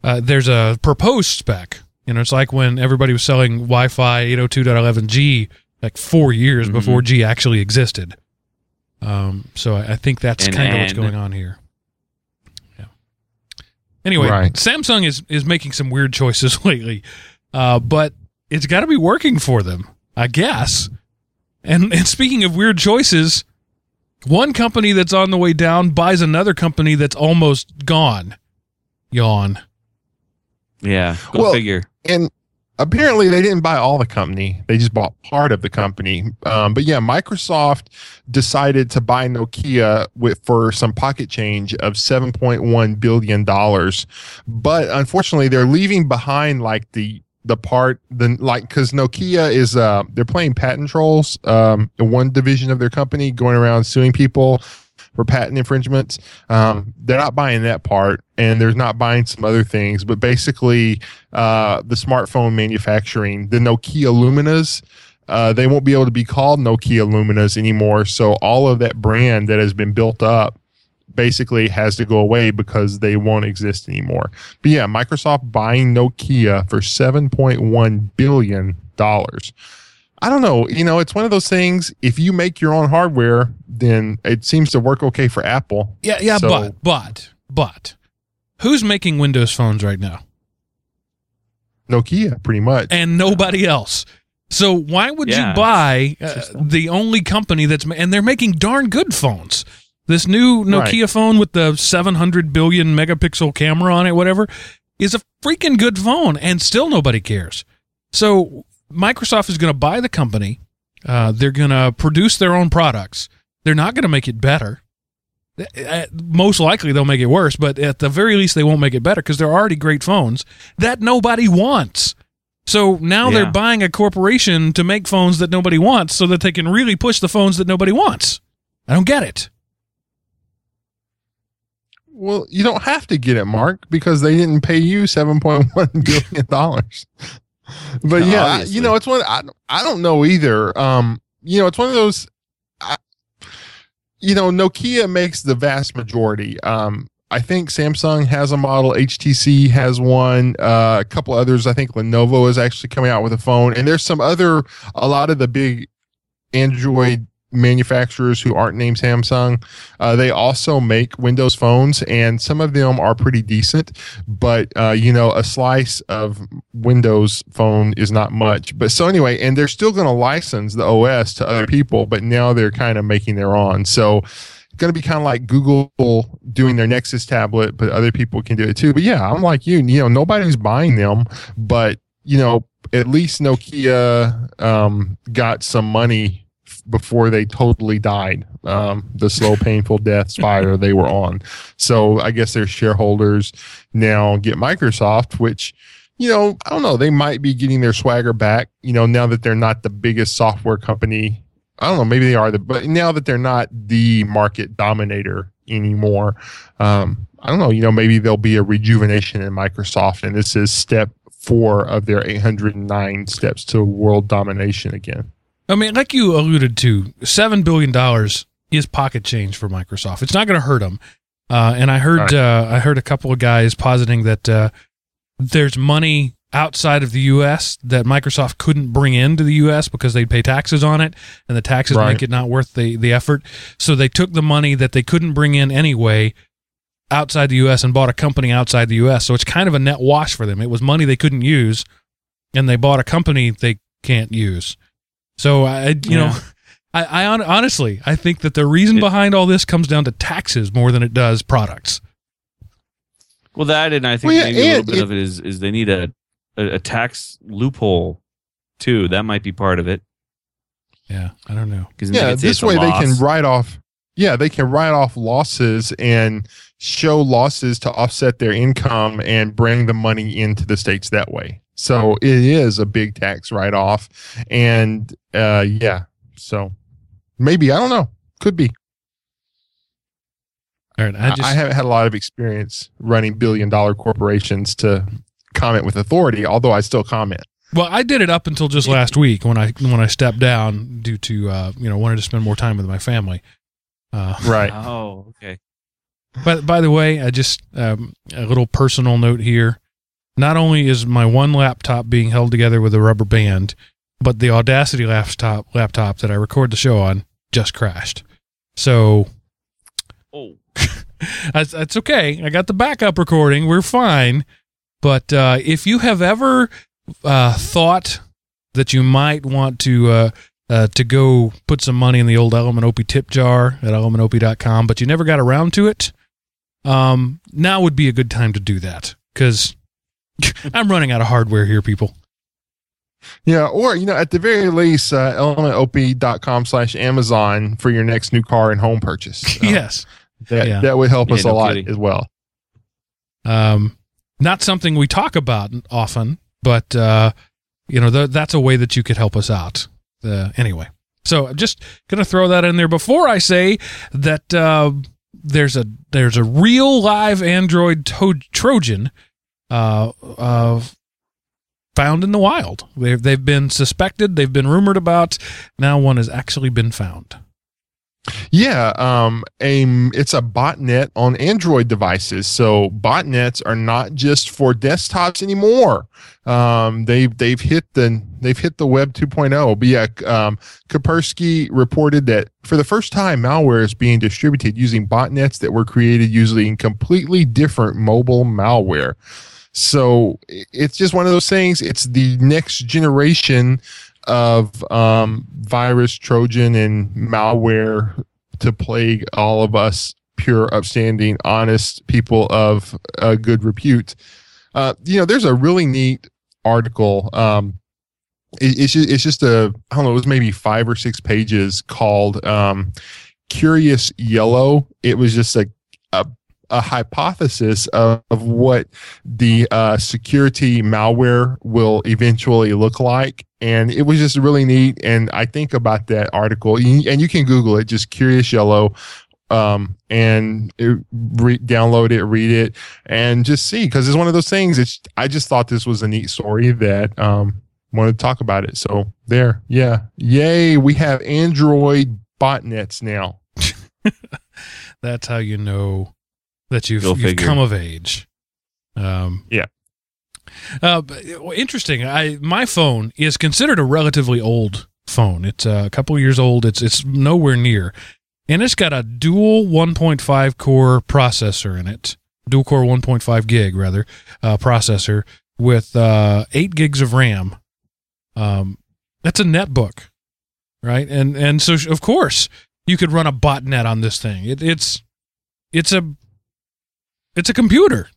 uh, there's a proposed spec. You know, it's like when everybody was selling Wi-Fi 802.11g like four years Mhm. before G actually existed. Um, so I, I think that's kind of what's going on here. Yeah. Anyway, Right. Samsung is is making some weird choices [laughs] lately, uh, but it's got to be working for them, I guess. And and speaking of weird choices, one company that's on the way down buys another company that's almost gone. Yawn. Yeah, go Well- figure. and apparently they didn't buy all the company. They just bought part of the company. Um, but yeah microsoft decided to buy nokia with for some pocket change of 7.1 billion dollars. But unfortunately they're leaving behind like the the part the like because nokia is uh they're playing patent trolls um one division of their company going around suing people for patent infringements um they're not buying that part and they're not buying some other things but basically uh, the smartphone manufacturing, the Nokia Luminas. Uh, they won't be able to be called Nokia Luminas anymore. So all of that brand that has been built up basically has to go away because they won't exist anymore. But yeah, Microsoft buying Nokia for seven point one billion dollars. I don't know. You know, it's one of those things. If you make your own hardware, then it seems to work okay for Apple. Yeah, yeah, So- but but but who's making Windows phones right now? Nokia, pretty much. and nobody else. So why would Yeah, you buy uh, the only company that's ma- and they're making darn good phones. This new Right. Nokia phone with the 700 billion megapixel camera on it, whatever, is a freaking good phone, and still nobody cares. So Microsoft is going to buy the company. Uh, they're going to produce their own products. They're not going to make it better. Uh, Most likely they'll make it worse, but at the very least they won't make it better because they're already great phones that nobody wants. So now they're buying a corporation to make phones that nobody wants so that they can really push the phones that nobody wants. I don't get it. Well, you don't have to get it, Mark, because they didn't pay you seven point one billion [laughs] but yeah, I- Obviously. you know, it's one I I don't know either. Um, you know, it's one of those. I, you know, Nokia makes the vast majority. Um, I think Samsung has a model, HTC has one, uh, a couple others. I think Lenovo is actually coming out with a phone, and there's some other. A lot of the big Android manufacturers who aren't named Samsung. Uh, they also make Windows phones, and some of them are pretty decent. But uh, you know, a slice of Windows phone is not much. But so anyway, and they're still going to license the OS to other people, but now they're kind of making their own. So going to be kind of like Google doing their Nexus tablet, but other people can do it too. But yeah, I'm like you. You know, nobody's buying them, but you know, at least Nokia um, got some money before they totally died. Um, the slow, painful death spiral they were on. So I guess their shareholders now get Microsoft, which, you know, I don't know, they might be getting their swagger back, you know, now that they're not the biggest software company. I don't know, maybe they are the, but now that they're not the market dominator anymore, um, I don't know, you know, maybe there'll be a rejuvenation in Microsoft, and this is step four of their 809 steps to world domination again. I mean, like you alluded to, seven billion dollars is pocket change for Microsoft. It's not going to hurt them. Uh, and I heard Right. uh, I heard a couple of guys positing that uh, there's money outside of the U.S. that Microsoft couldn't bring into the U.S. because they'd pay taxes on it, and the taxes Right. make it not worth the the effort. So they took the money that they couldn't bring in anyway outside the U.S. and bought a company outside the U.S. So it's kind of a net wash for them. It was money they couldn't use, and they bought a company they can't use. So I, you Yeah. know, [laughs] I, I hon- honestly, I think that the reason It- behind all this comes down to taxes more than it does products. Well, that and I think Well, yeah, maybe a little bit it- of it is is they need a, a a tax loophole too. That might be part of it Yeah, I don't know. because yeah this way they can write off yeah they can write off losses and show losses to offset their income and bring the money into the states that way so it is a big tax write-off and uh yeah so maybe i don't know could be All right, I i, just I haven't had a lot of experience running billion dollar corporations to comment with authority although i still comment well, I did it up until just last week when I when I stepped down due to uh, you know wanted to spend more time with my family. Uh, Right. Oh, okay. But by the way, I just um, a little personal note here. Not only is my one laptop being held together with a rubber band, but the Audacity laptop laptop that I record the show on just crashed. So Oh, [laughs] that's, okay. I got the backup recording. We're fine. But uh, if you have ever uh, thought that you might want to uh, uh, to go put some money in the old Element Opie tip jar at elementopie.com, but you never got around to it, um, now would be a good time to do that because [laughs] I'm running out of hardware here, people. Yeah, or you know, at the very least, uh, elementop.com slash Amazon for your next new car and home purchase. [laughs] Uh, yes. that Yeah. that would help Yeah, us a no lot kidding. as well. Um, not something we talk about often, but uh, you know th- that's a way that you could help us out. Uh, anyway, so I'm just gonna throw that in there before I say that uh, there's a there's a real live Android to- Trojan uh, uh, found in the wild. They've they've been suspected, they've been rumored about. Now one has actually been found. Yeah, um, a, it's a botnet on Android devices. So botnets are not just for desktops anymore. Um, they've they've hit the they've hit the web 2.0. But yeah, um, Kaspersky reported that for the first time, malware is being distributed using botnets that were created using completely different mobile malware. So it's just one of those things. It's the next generation of um, virus, Trojan, and malware to plague all of us pure, upstanding, honest people of uh, good repute. Uh, you know, there's a really neat article. Um, it, it's just, it's just a I don't know, it was maybe five or six pages called um, "Curious Yellow." It was just a a, hypothesis of, of what the uh, security malware will eventually look like. And it was just really neat. And I think about that article, and you can Google it, just Curious Yellow, um, and it, re- download it, read it, and just see because it's one of those things. It's I just thought this was a neat story that um, wanted to talk about it. So there, yeah, yay! We have Android botnets now. [laughs] That's how you know that you've, you've come of age. Um, Yeah. Uh, interesting. I my phone is considered a relatively old phone. It's uh, a couple years old. It's it's nowhere near, and it's got a dual 1.5 core processor in it. Dual core 1.5 gig rather uh, processor with uh, eight gigs of RAM. Um, that's a netbook, right? And and so of course you could run a botnet on this thing. It, it's it's a it's a computer.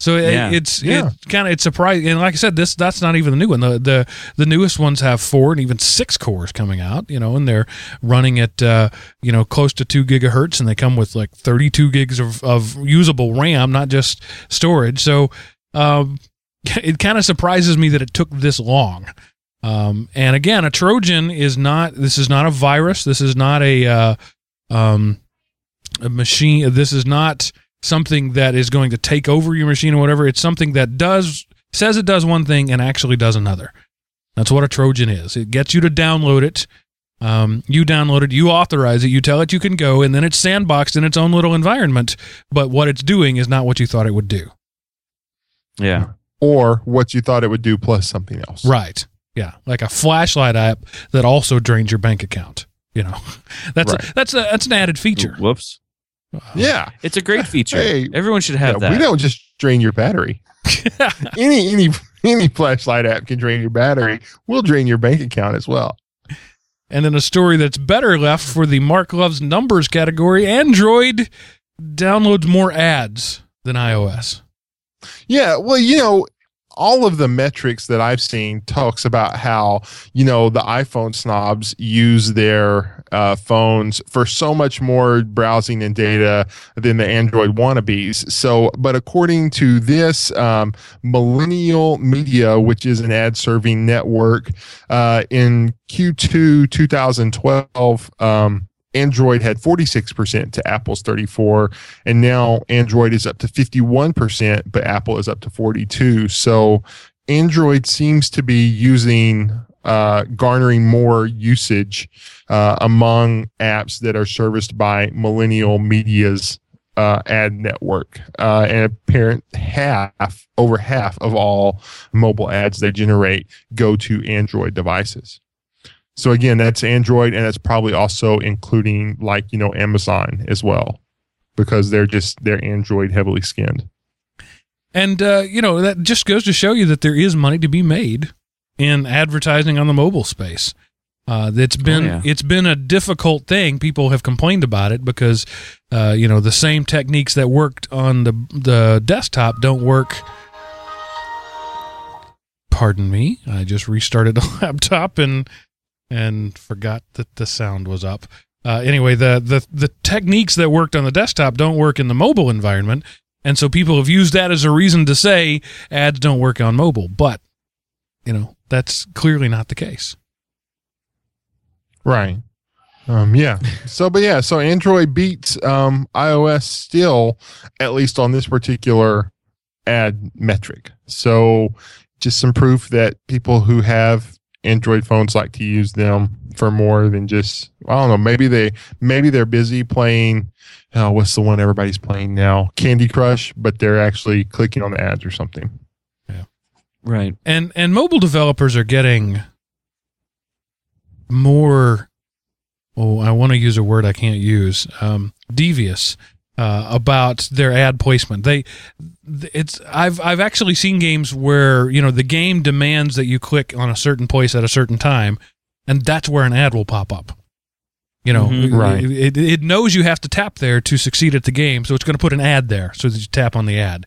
So it- Yeah. it's Yeah. it's kind of it's surprising. And like I said, this that's not even the new one. The the the newest ones have four and even six cores coming out. You know, and they're running at uh, you know close to two gigahertz, and they come with like thirty two gigs of of usable RAM, not just storage. So um, [laughs] it kind of surprises me that it took this long. Um, and again, a Trojan is not. This is not a virus. This is not a uh, um, a machine. This is not something that is going to take over your machine or whatever. It's something that does says it does one thing and actually does another. That's what a Trojan is. It gets you to download it. Um, you download it, you authorize it, you tell it you can go, and then it's sandboxed in its own little environment. But what it's doing is not what you thought it would do. yeah. Or what you thought it would do plus something else. Right. Yeah. Like a flashlight app that also drains your bank account. You know, [laughs] that's Right. a, that's a, that's an added feature. Whoops. Yeah. It's a great feature. Hey. Everyone should have Yeah, that. We don't just drain your battery. [laughs] any any any flashlight app can drain your battery. We'll drain your bank account as well. And then a story that's better left for the Mark Loves Numbers category Android downloads more ads than iOS. Yeah, well, you know, all of the metrics that I've seen talks about how you know the iPhone snobs use their uh, phones for so much more browsing and data than the Android wannabes. So, but according to this um, Millennial Media, which is an ad-serving network, uh, in Q2 2012. Um, Android had 46% to Apple's 34 and now Android is up to 51%, but Apple is up to 42. So Android seems to be using uh, garnering more usage uh, among apps that are serviced by Millennial Media's uh, ad network. Uh, and apparent half, over half of all mobile ads they generate go to Android devices. So again, that's Android, and that's probably also including like you know Amazon as well, because they're just they're Android heavily skinned. And uh, you know that just goes to show you that there is money to be made in advertising on the mobile space. Uh, it's been Oh, yeah. it's been a difficult thing. People have complained about it because uh, you know the same techniques that worked on the the desktop don't work. Pardon me, I just restarted [laughs] the laptop and and forgot that the sound was up. Uh, anyway, the, the the techniques that worked on the desktop don't work in the mobile environment, and so people have used that as a reason to say ads don't work on mobile. But you know that's clearly not the case. Right. Um, yeah. [laughs] So, but yeah, so Android beats um, iOS still, at least on this particular ad metric. So, just some proof that people who have Android phones like to use them for more than just I don't know. Maybe they maybe they're busy playing. Oh, what's the one everybody's playing now? Candy Crush, but they're actually clicking on the ads or something. Yeah, right. and and mobile developers are getting more oh i want to use a word i can't use um, devious uh, about their ad placement they it's i've i've actually seen games where you know the game demands that you click on a certain place at a certain time and that's where an ad will pop up you know Mhm. Right. it, it knows you have to tap there to succeed at the game so it's going to put an ad there so that you tap on the ad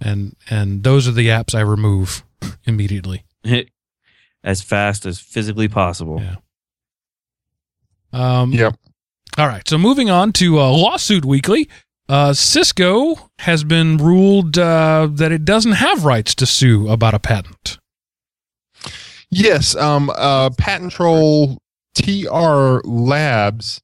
and and those are the apps i remove [laughs] immediately [laughs] as fast as physically possible. Yeah. Um, Yep. All right. So moving on to uh, lawsuit weekly. Uh, Cisco has been ruled uh, that it doesn't have rights to sue about a patent. Yes, um, uh, patent troll TR Labs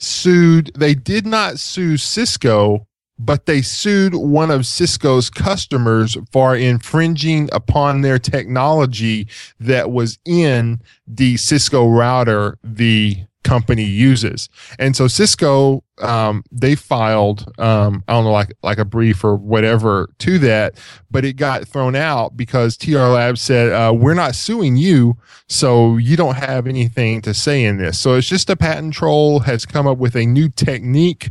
sued. They did not sue Cisco, but they sued one of Cisco's customers for infringing upon their technology that was in the Cisco router the company uses. And so Cisco, um, they filed, um, I don't know, like like a brief or whatever to that, but it got thrown out because TR Labs said uh, we're not suing you, so you don't have anything to say in this. So it's just a patent troll has come up with a new technique.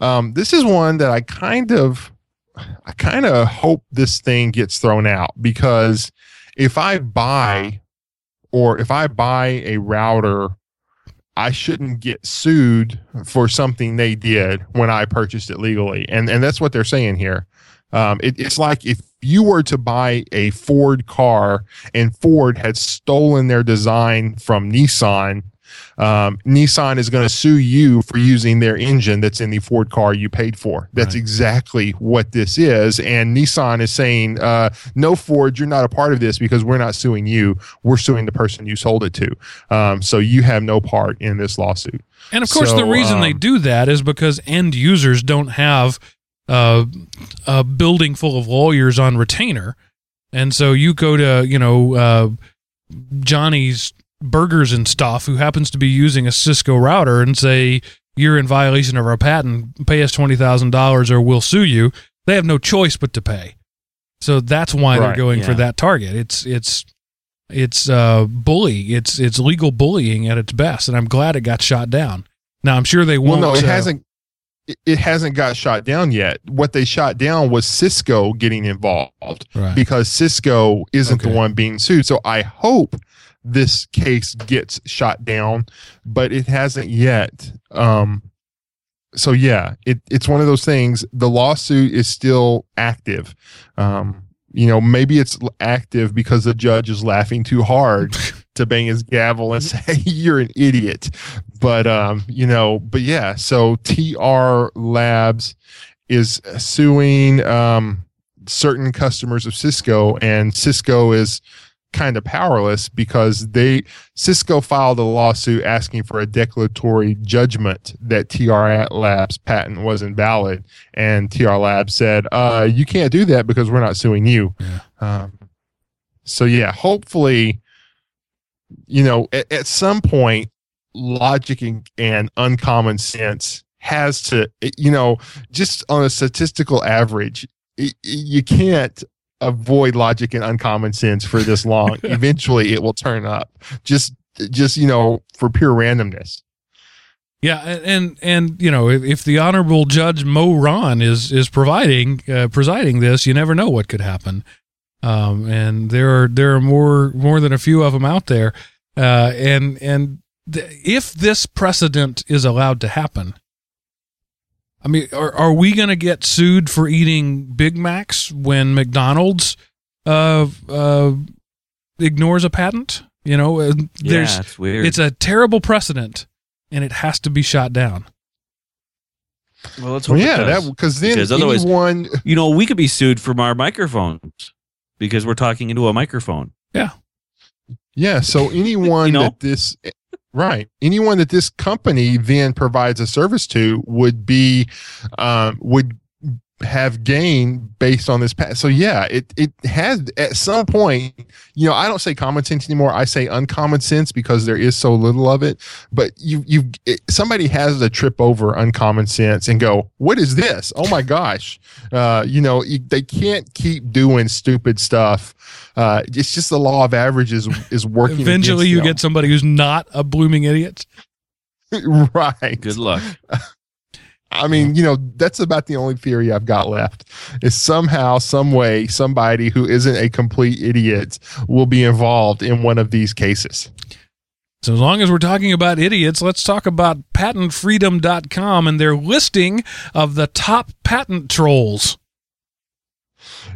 Um, this is one that I kind of, I kind of hope this thing gets thrown out because if I buy, or if I buy a router I shouldn't get sued for something they did when I purchased it legally, and and that's what they're saying here. Um, it, it's like if you were to buy a Ford car and Ford had stolen their design from Nissan, um, Nissan is going to sue you for using their engine that's in the Ford car you paid for. That's Right. exactly what this is, and Nissan is saying, uh, "No, Ford, you're not a part of this because we're not suing you. We're suing the person you sold it to." Um, so you have no part in this lawsuit. And of course, the So, reason they um, do that is because end users don't have uh, a building full of lawyers on retainer. And so you go to, you know, uh, Johnny's Burgers and stuff, who happens to be using a Cisco router, and say, you're in violation of our patent, pay us $20,000 or we'll sue you. They have no choice but to pay. So that's why they're Right, going for that target. It's, it's, it's uh, bully. It's it's legal bullying at its best, and I'm glad it got shot down. Now I'm sure they won't. no, it uh, hasn't. it- It hasn't got shot down yet. What they shot down was Cisco getting involved Right. because Cisco isn't Okay. the one being sued. So I hope this case gets shot down, but it hasn't yet. Um, so yeah, it, it's one of those things. The lawsuit is still active. Um, you know, maybe it's active because the judge is laughing too hard [laughs] to bang his gavel and say [laughs] you're an idiot. But um, you know, but yeah, so TR Labs is suing um certain customers of Cisco and Cisco is kind of powerless because they Cisco filed a lawsuit asking for a declaratory judgment that TR Labs patent was invalid and TR Labs said uh you can't do that because we're not suing you. Yeah. Um so yeah, hopefully you know, at, at some point, logic and, and uncommon sense has to, you know, just on a statistical average, you can't avoid logic and uncommon sense for this long. [laughs] Eventually, it will turn up. Just, just you know, for pure randomness. Yeah, and and, you know, if, if the honorable Judge Mo Ron is is providing uh, presiding this, you never know what could happen. Um, and there are there are more more than a few of them out there. Uh, and and th- if this precedent is allowed to happen, I mean, are are we going to get sued for eating Big Macs when McDonald's uh uh ignores a patent? You know, uh, there's yeah, it's weird. it's a terrible precedent and it has to be shot down. well, let's Well, hope it yeah, that because then Because otherwise- anyone, you know, we could be sued from our microphones because we're talking into a microphone. Yeah, yeah. So [laughs] anyone You know? that this, right, anyone that this company then provides a service to would be, um, would have gained based on this patent. So yeah, it it has at some point, you know, I don't say common sense anymore. I say uncommon sense because there is so little of it. But you you it, somebody has to trip over uncommon sense and go, "What is this? Oh my gosh!" Uh, you know, you, they can't keep doing stupid stuff. Uh, it's just the law of averages is working. Eventually, you them. get somebody who's not a blooming idiot. [laughs] right. Good luck. [laughs] I mean, you know, that's about the only theory I've got left. Is somehow, some way, somebody who isn't a complete idiot will be involved in one of these cases. So, as long as we're talking about idiots, let's talk about patentfreedom.com and their listing of the top patent trolls.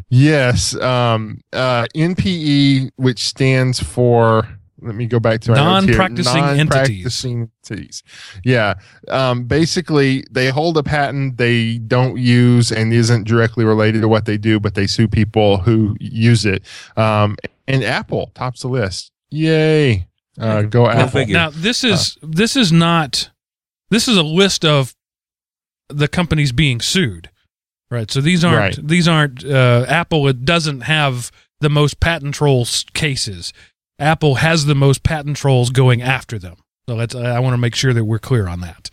Yes, um, uh, NPE, which stands for. Let me go back to my notes here. Non-practicing entities. Non-practicing entities. Yeah. Um, basically, they hold a patent they don't use and isn't directly related to what they do, but they sue people who use it. Um, and Apple tops the list. Yay! Uh, go Apple. figure. Now, this is this is not this is a list of the companies being sued, right? So these aren't Right. these aren't uh, Apple. It doesn't have the most patent trolls cases. Apple has the most patent trolls going after them. So let's. I want to make sure that we're clear on that.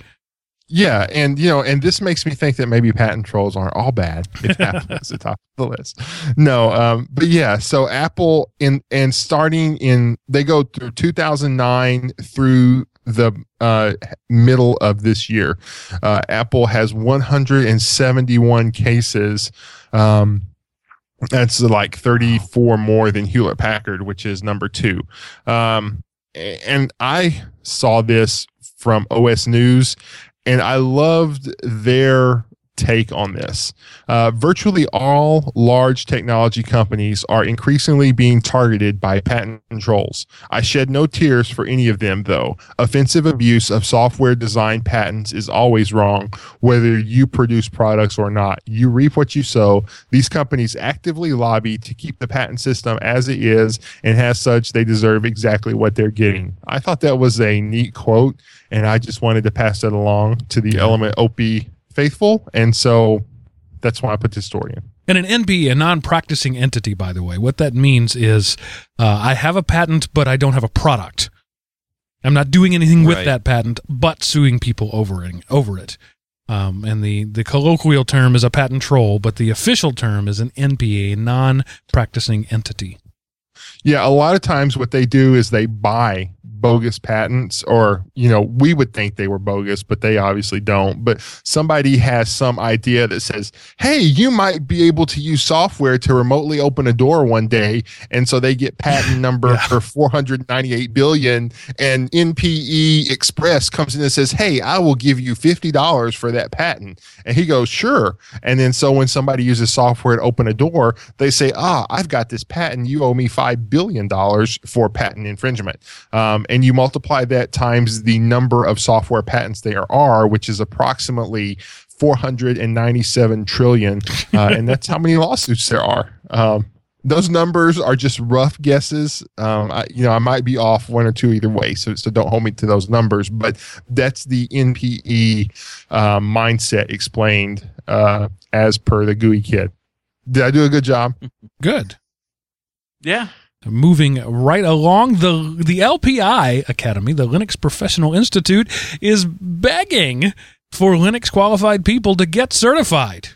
Yeah, and you know, and this makes me think that maybe patent trolls aren't all bad [laughs] if Apple is the top of the list. No, um, but yeah, so Apple in and starting in they go through 2009 through the uh, middle of this year. Uh, Apple has 171 cases. Um, that's like 34 more than Hewlett Packard, which is number two. Um, and I saw this from OS News and I loved their take on this. Uh, virtually all large technology companies are increasingly being targeted by patent trolls. I shed no tears for any of them, though. Offensive abuse of software design patents is always wrong, whether you produce products or not. You reap what you sow. These companies actively lobby to keep the patent system as it is, and as such, they deserve exactly what they're getting. I thought that was a neat quote and I just wanted to pass that along to the Element OP faithful, and so that's why I put this story in. And an NP, a non-practicing entity, by the way, what that means is uh, I have a patent, but I don't have a product. I'm not doing anything with Right. that patent, but suing people over it. Over it. Um, and the, the colloquial term is a patent troll, but the official term is an NPE, non-practicing entity. Yeah, a lot of times what they do is they buy bogus patents, or you know, we would think they were bogus, but they obviously don't. But somebody has some idea that says, "Hey, you might be able to use software to remotely open a door one day," and so they get patent [laughs] number Yeah. for 498 billion, and NPE Express comes in and says, "Hey, I will give you fifty dollars for that patent," and he goes, "Sure." And then so when somebody uses software to open a door, they say, "Ah, I've got this patent. You owe me five billion dollars for patent infringement." Um, and you multiply that times the number of software patents there are, which is approximately 497 trillion, uh, and that's how many lawsuits there are. Um, those numbers are just rough guesses. Um, I, you know, I might be off one or two either way, so so don't hold me to those numbers. But that's the NPE uh, mindset explained uh, as per the GUI kid. Did I do a good job? Good. Yeah. Moving right along. The the LPI Academy, the Linux Professional Institute, is begging for Linux qualified people to get certified.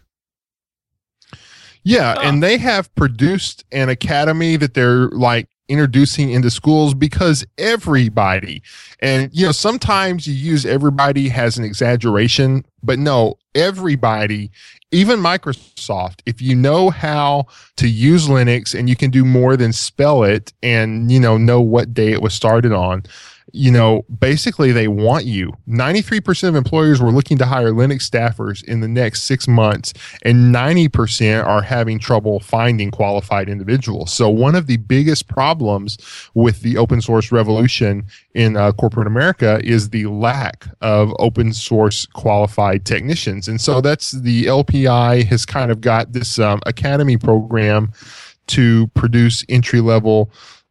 Yeah, and they have produced an academy that they're like introducing into schools because everybody and you know sometimes you use everybody has an exaggeration but no everybody even microsoft if you know how to use linux and you can do more than spell it and you know know what day it was started on you know, basically they want you. 93% of employers were looking to hire Linux staffers in the next six months, and 90% are having trouble finding qualified individuals. So, one of the biggest problems with the open source revolution in uh, corporate America is the lack of open source qualified technicians. And so, that's the LPI has kind of got this um, academy program to produce entry level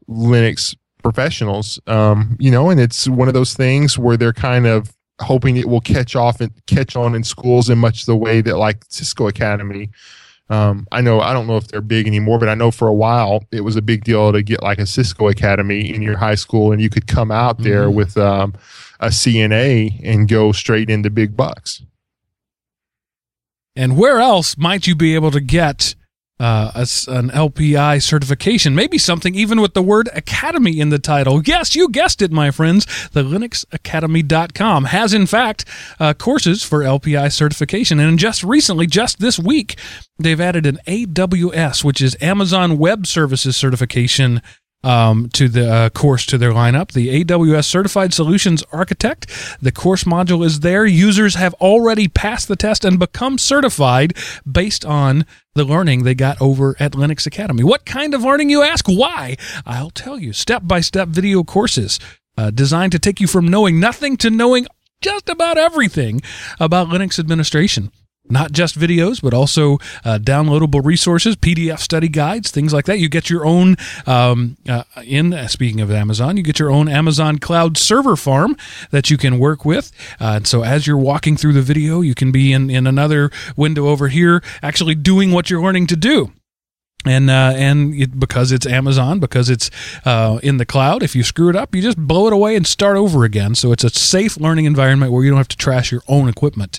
Linux professionals. Um, you know, and it's one of those things where they're kind of hoping it will catch off and catch on in schools in much the way that like Cisco Academy. Um, I know I don't know if they're big anymore, but I know for a while it was a big deal to get like a Cisco Academy in your high school, and you could come out there Mhm. with um, a CNA and go straight into big bucks. And where else might you be able to get uh, a an LPI certification? Maybe something even with the word academy in the title. Yes, you guessed it, my friends. The LinuxAcademy.com has, in fact, uh, courses for LPI certification. And just recently, just this week, they've added an AWS, which is Amazon Web Services certification um, to the uh, course to their lineup. The AWS Certified Solutions Architect. The course module is there. Users have already passed the test and become certified based on the learning they got over at Linux Academy. What kind of learning, you ask? Why? I'll tell you. Step by step video courses uh, designed to take you from knowing nothing to knowing just about everything about Linux administration not just videos, but also uh, downloadable resources, PDF study guides, things like that. You get your own, um, uh, in uh, speaking of Amazon, you get your own Amazon Cloud server farm that you can work with. Uh, and so as you're walking through the video, you can be in, in another window over here, actually doing what you're learning to do and uh, and it, because it's Amazon, because it's uh, in the cloud, if you screw it up, you just blow it away and start over again. So it's a safe learning environment where you don't have to trash your own equipment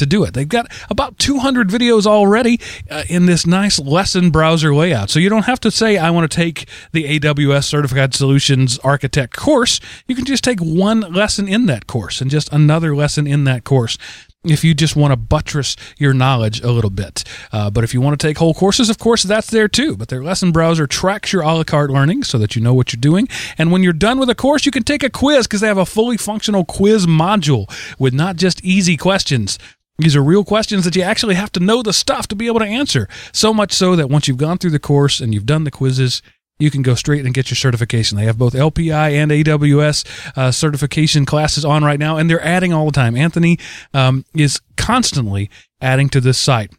to do it. They've got about 200 videos already uh, in this nice lesson browser layout. So you don't have to say, I want to take the AWS Certified Solutions Architect course. You can just take one lesson in that course and just another lesson in that course if you just want to buttress your knowledge a little bit. Uh, but if you want to take whole courses, of course, that's there too. But their lesson browser tracks your a la carte learning so that you know what you're doing. And when you're done with a course, you can take a quiz because they have a fully functional quiz module with not just easy questions. These are real questions that you actually have to know the stuff to be able to answer. So much so that once you've gone through the course and you've done the quizzes, you can go straight and get your certification. They have both LPI and AWS uh, certification classes on right now, and they're adding all the time. Anthony um, is constantly adding to this site.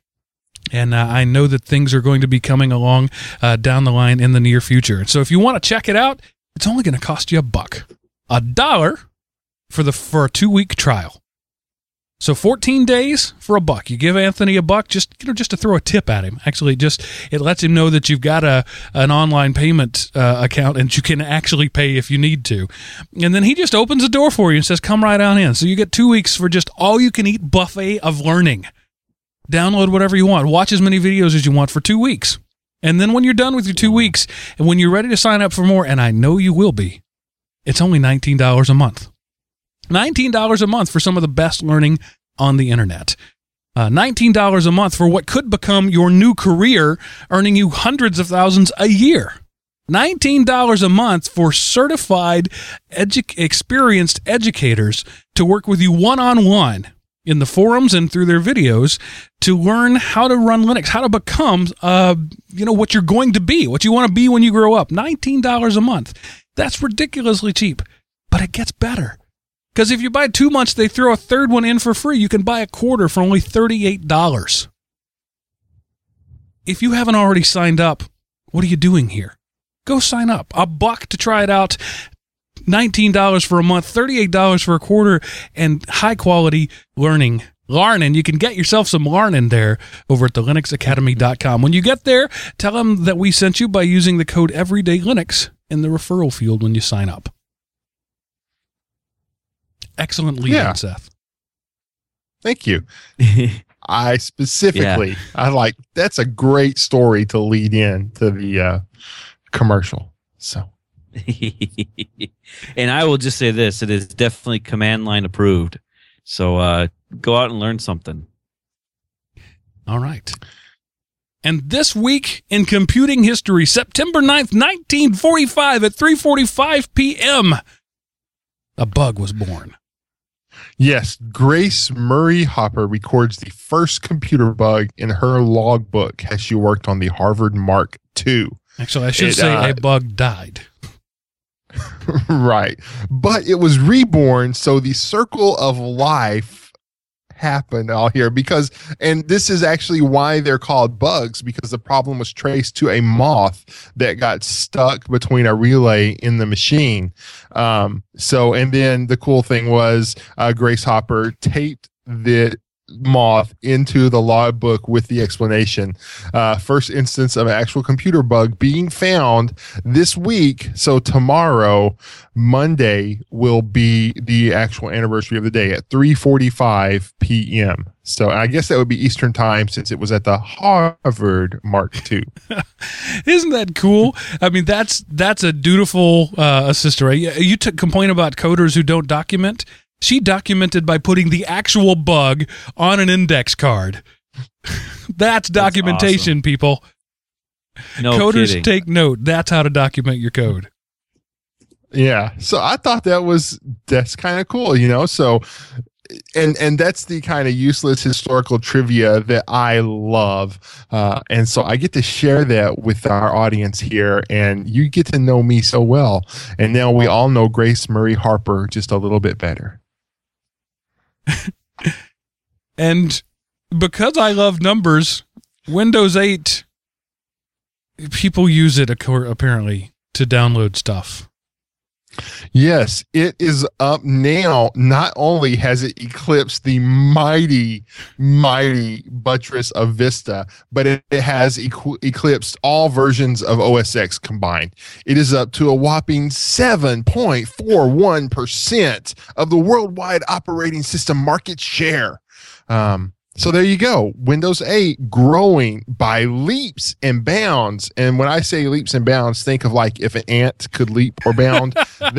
And uh, I know that things are going to be coming along uh, down the line in the near future. So if you want to check it out, it's only going to cost you a buck, a dollar for the for a two week trial. So 14 days for a buck. You give Anthony a buck just you know just to throw a tip at him. Actually, just it lets him know that you've got a an online payment uh, account and you can actually pay if you need to. And then he just opens the door for you and says, "Come right on in." So you get two weeks for just all you can eat buffet of learning. Download whatever you want. Watch as many videos as you want for two weeks. And then when you're done with your two weeks and when you're ready to sign up for more, and I know you will be, it's only $19 a month. $19 a month for some of the best learning on the internet. Uh, $19 a month for what could become your new career, earning you hundreds of thousands a year. $19 a month for certified, edu- experienced educators to work with you one on one in the forums and through their videos to learn how to run Linux, how to become, uh, you know, what you're going to be, what you want to be when you grow up. $19 a month. That's ridiculously cheap, but it gets better. Because if you buy two months, they throw a third one in for free. You can buy a quarter for only $38. If you haven't already signed up, what are you doing here? Go sign up. A buck to try it out, $19 for a month, $38 for a quarter, and high quality learning Larnin. You can get yourself some Larnin there over at the linuxacademy.com. When you get there, tell them that we sent you by using the code everydaylinux in the referral field when you sign up. Excellent lead Yeah. Seth. Thank you. [laughs] I specifically, I like that's a great story to lead in to the uh, commercial. So [laughs] and I will just say this: it is definitely command line approved. So uh, go out and learn something. All right. And this week in computing history, September 9th, 1945 at 3:45 p.m., a bug was born. Yes, Grace Murray Hopper records the first computer bug in her logbook as she worked on the Harvard Mark II. Actually, I should It, say uh, a bug died. [laughs] right. But it was reborn, so the circle of life happened out here because and this is actually why they're called bugs because the problem was traced to a moth that got stuck between a relay in the machine. Um so and then the cool thing was uh, grace hopper taped the moth into the logbook with the explanation uh, first instance of an actual computer bug being found this week so tomorrow monday will be the actual anniversary of the day at 3.45 p.m so i guess that would be eastern time since it was at the harvard mark ii [laughs] Isn't that cool? I mean, that's that's a dutiful uh? You, you took complain about coders who don't document. She documented by putting the actual bug on an index card. [laughs] that's documentation, people. No Coders kidding. take note. That's how to document your code. Yeah. So I thought that was that's kind of cool, you know. So and and that's the kind of useless historical trivia that I love. Uh, and so I get to share that with our audience here and you get to know me so well. And now we all know Grace Murray Hopper just a little bit better. [laughs] And because I love numbers, Windows 8 people use it apparently to download stuff. Yes, it is up now. Not only has it eclipsed the mighty, mighty buttress of Vista, but it, it has equ- eclipsed all versions of OS X combined. It is up to a whopping 7.41% of the worldwide operating system market share. Um, so there you go. Windows 8 growing by leaps and bounds. And when I say leaps and bounds, think of like if an ant could leap or bound. [laughs]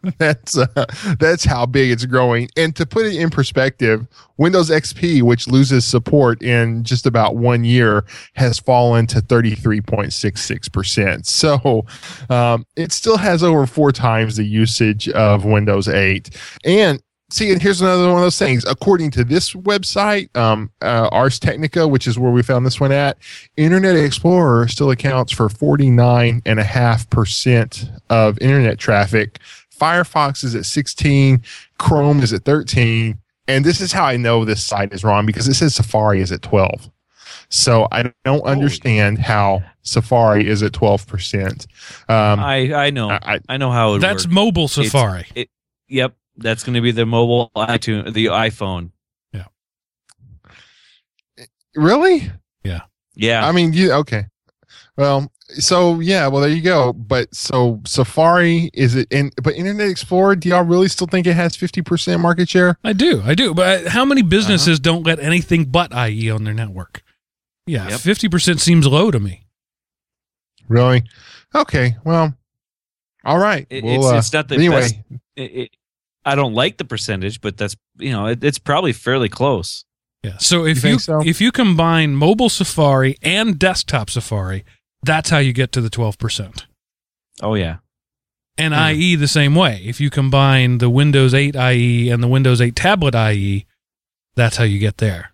[laughs] that's uh, that's how big it's growing. And to put it in perspective, Windows XP, which loses support in just about one year, has fallen to 33.66%. So um, it still has over four times the usage of Windows 8. And see, and here's another one of those things. According to this website, um, uh, Ars Technica, which is where we found this one at, Internet Explorer still accounts for 49.5% of internet traffic. Firefox is at 16, Chrome is at 13. And this is how I know this site is wrong because it says Safari is at 12. So I don't understand how Safari is at 12%. Um, I I know. I, I, I know how it That's works. mobile Safari. Yep, that's going to be the mobile iTunes, the iPhone. Yeah. Really? Yeah, Yeah. I mean, you okay? Well, so yeah, well there you go. But so Safari is it? In but Internet Explorer, do y'all really still think it has fifty percent market share? I do, I do. But how many businesses don't let anything but IE on their network? Yeah, Yep. fifty percent seems low to me. Really? Okay. Well, all right. It- Well, it's uh, it's not the anyway, best. It, it, I don't like the percentage, but that's you know it, it's probably fairly close. Yeah. So if You you, so? if you combine mobile Safari and desktop Safari, that's how you get to the twelve percent. Oh yeah, And Hmm. IE the same way. If you combine the Windows 8 IE and the Windows 8 tablet IE, that's how you get there.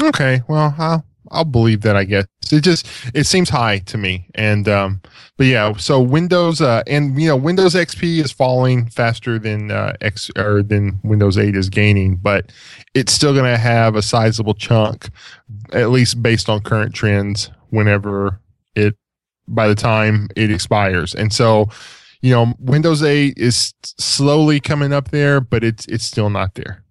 Okay, well, I'll I'll believe that. I guess it just it seems high to me, and um, but yeah. So Windows uh, and you know Windows XP is falling faster than uh, X or than Windows 8 is gaining, but it's still going to have a sizable chunk, at least based on current trends. Whenever it by the time it expires, and so you know Windows 8 is slowly coming up there, but it's it's still not there.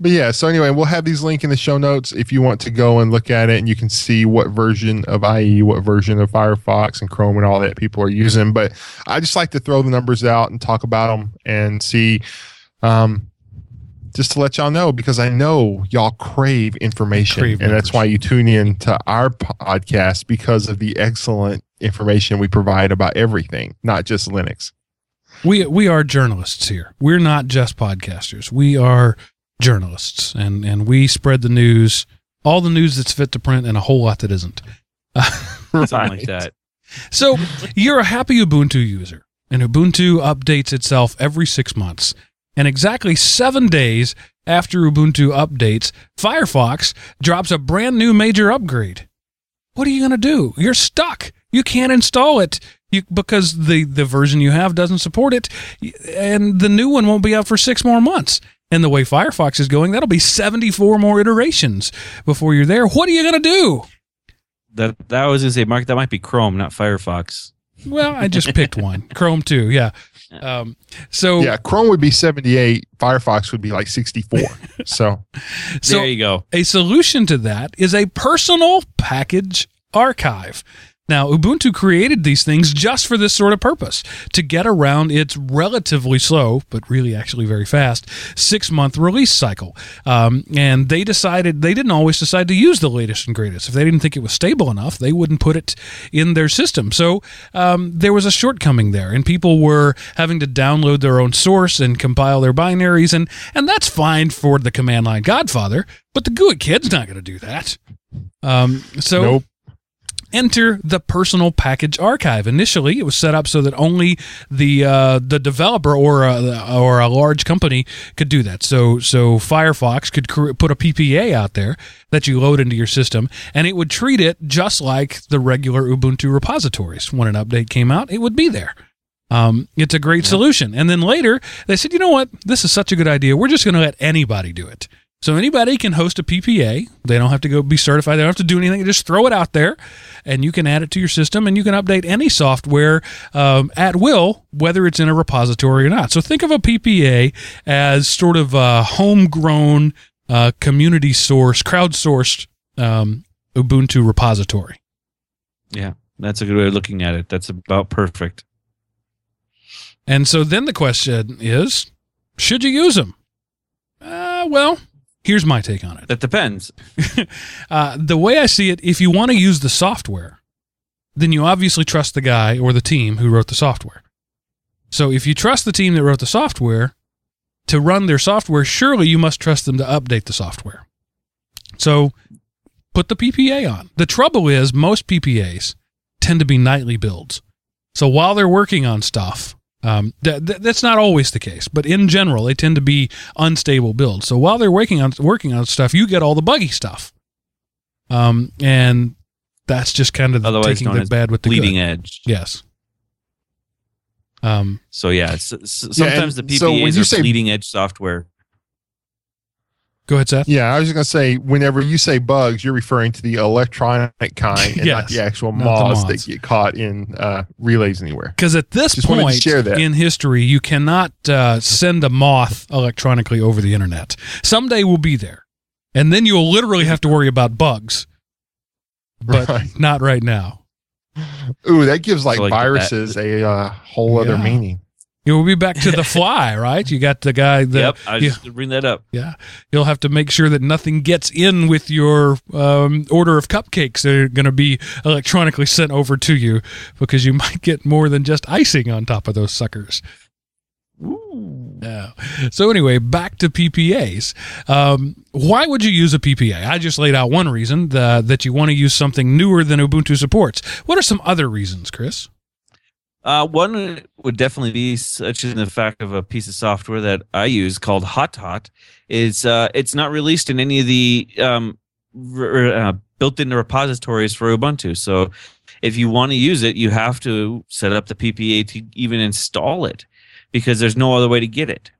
But yeah, so anyway, we'll have these link in the show notes if you want to go and look at it and you can see what version of IE, what version of Firefox and Chrome and all that people are using. But I just like to throw the numbers out and talk about them and see, um, just to let y'all know because I know y'all crave information Crave and that's why you tune in to our podcast because of the excellent information we provide about everything, not just Linux. We we are journalists here. We're not just podcasters. We are journalists, and and we spread the news, all the news that's fit to print, and a whole lot that isn't. [laughs] Something like that. So you're a happy Ubuntu user, and Ubuntu updates itself every six months. And exactly seven days after Ubuntu updates, Firefox drops a brand new major upgrade. What are you going to do? You're stuck. You can't install it you, because the, the version you have doesn't support it, and the new one won't be out for six more months. And the way Firefox is going, that'll be 74 more iterations before you're there. What are you going to do? That that was gonna say, Mark. That might be Chrome, not Firefox. Well, I just picked one. [laughs] Chrome too, yeah. Um, so Yeah, Chrome would be 78, Firefox would be like 64. [laughs] so, so there you go. a solution to that is a personal package archive. Now, Ubuntu created these things just for this sort of purpose to get around its relatively slow, but really actually very fast, six month release cycle. Um, and they decided, they didn't always decide to use the latest and greatest. If they didn't think it was stable enough, they wouldn't put it in their system. So um, there was a shortcoming there, and people were having to download their own source and compile their binaries. And, and that's fine for the command line Godfather, but the GUI kid's not going to do that. Um, so nope. Enter the personal package archive. Initially, it was set up so that only the uh, the developer or a, or a large company could do that. So so Firefox could cr- put a PPA out there that you load into your system, and it would treat it just like the regular Ubuntu repositories. When an update came out, it would be there. Um, it's a great solution. And then later, they said, you know what? This is such a good idea. We're just going to let anybody do it. So anybody can host a PPA. They don't have to go be certified. They don't have to do anything. Just throw it out there, and you can add it to your system, and you can update any software um, at will, whether it's in a repository or not. So think of a PPA as sort of a homegrown, uh, community source, crowdsourced um, Ubuntu repository. Yeah, that's a good way of looking at it. That's about perfect. And so then the question is, should you use them? Uh, well, here's my take on it. That depends. [laughs] Uh, the way I see it, if you want to use the software, then you obviously trust the guy or the team who wrote the software. So if you trust the team that wrote the software to run their software, surely you must trust them to update the software. So put the PPA on. The trouble is, most PPAs tend to be nightly builds. So while they're working on stuff, um, th- th- that's not always the case, but in general, they tend to be unstable builds. So while they're working on working on stuff, you get all the buggy stuff, um, and that's just kind of Otherwise taking the as bad with the Leading good. edge. Yes. Um, So yeah, it's, it's- Yeah, sometimes and the so when PPAs you are say- leading edge software. Go ahead, Seth. Yeah, I was just going to say, whenever you say bugs, you're referring to the electronic kind and not the actual not the moths moths. that get caught in uh, relays anywhere. Because at this Just point share that. in history, you cannot uh, send a moth electronically over the internet. Someday we'll be there, and then you'll literally have to worry about bugs, but Right. not right now. Ooh, that gives like, So, like, the viruses a uh, whole other Yeah. Meaning. You'll be back to the [laughs] fly, right? You got the guy that yep, I was just bring that up. Yeah, you'll have to make sure that nothing gets in with your um, order of cupcakes that are going to be electronically sent over to you because you [laughs] might get more than just icing on top of those suckers. Yeah. So anyway, back to PPAs. Um, why would you use a PPA? I just laid out one reason the, that you want to use something newer than Ubuntu supports. What are some other reasons, Chris? Uh, one would definitely be such in the fact of a piece of software that I use called Hotot. Is uh, it's not released in any of the um, r- r- uh, built-in repositories for Ubuntu. So if you want to use it, you have to set up the PPA to even install it because there's no other way to get it.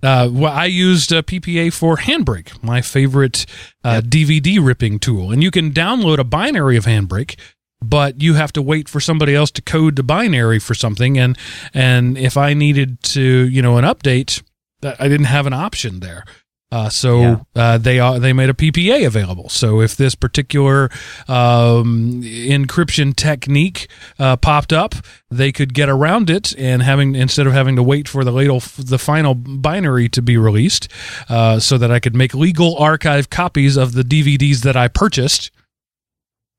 Uh, well, I used uh, PPA for Handbrake, my favorite uh, DVD ripping tool. And you can download a binary of Handbrake, but you have to wait for somebody else to code the binary for something. And and if I needed to, you know, an update, that I didn't have an option there. Uh, so Yeah. uh, they are they made a PPA available. So if this particular um, encryption technique uh, popped up, they could get around it and having instead of having to wait for the ladle, the final binary to be released, uh, so that I could make legal archive copies of the DVDs that I purchased.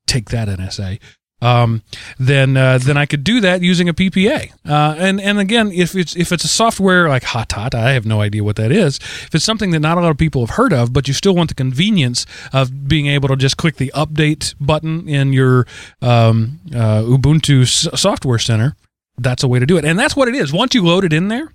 Take that, NSA um, then uh, then I could do that using a PPA. Uh, and and again, if it's if it's a software like Hot Hot, I have no idea what that is. If it's something that not a lot of people have heard of, but you still want the convenience of being able to just click the update button in your um, uh, Ubuntu s- Software Center, that's a way to do it. And that's what it is. Once you load it in there.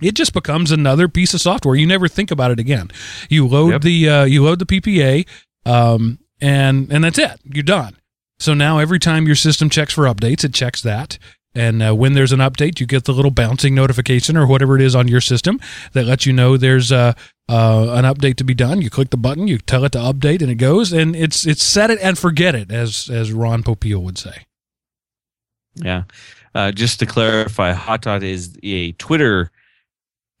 It just becomes another piece of software. You never think about it again. You load Yep. the uh, you load the PPA, um, and and that's it. You're done. So now every time your system checks for updates, it checks that. And uh, when there's an update, you get the little bouncing notification or whatever it is on your system that lets you know there's uh, uh, an update to be done. You click the button, you tell it to update, and it goes. And it's it's set it and forget it, as as Ron Popeil would say. Yeah. Uh, just to clarify, Hotot is a Twitter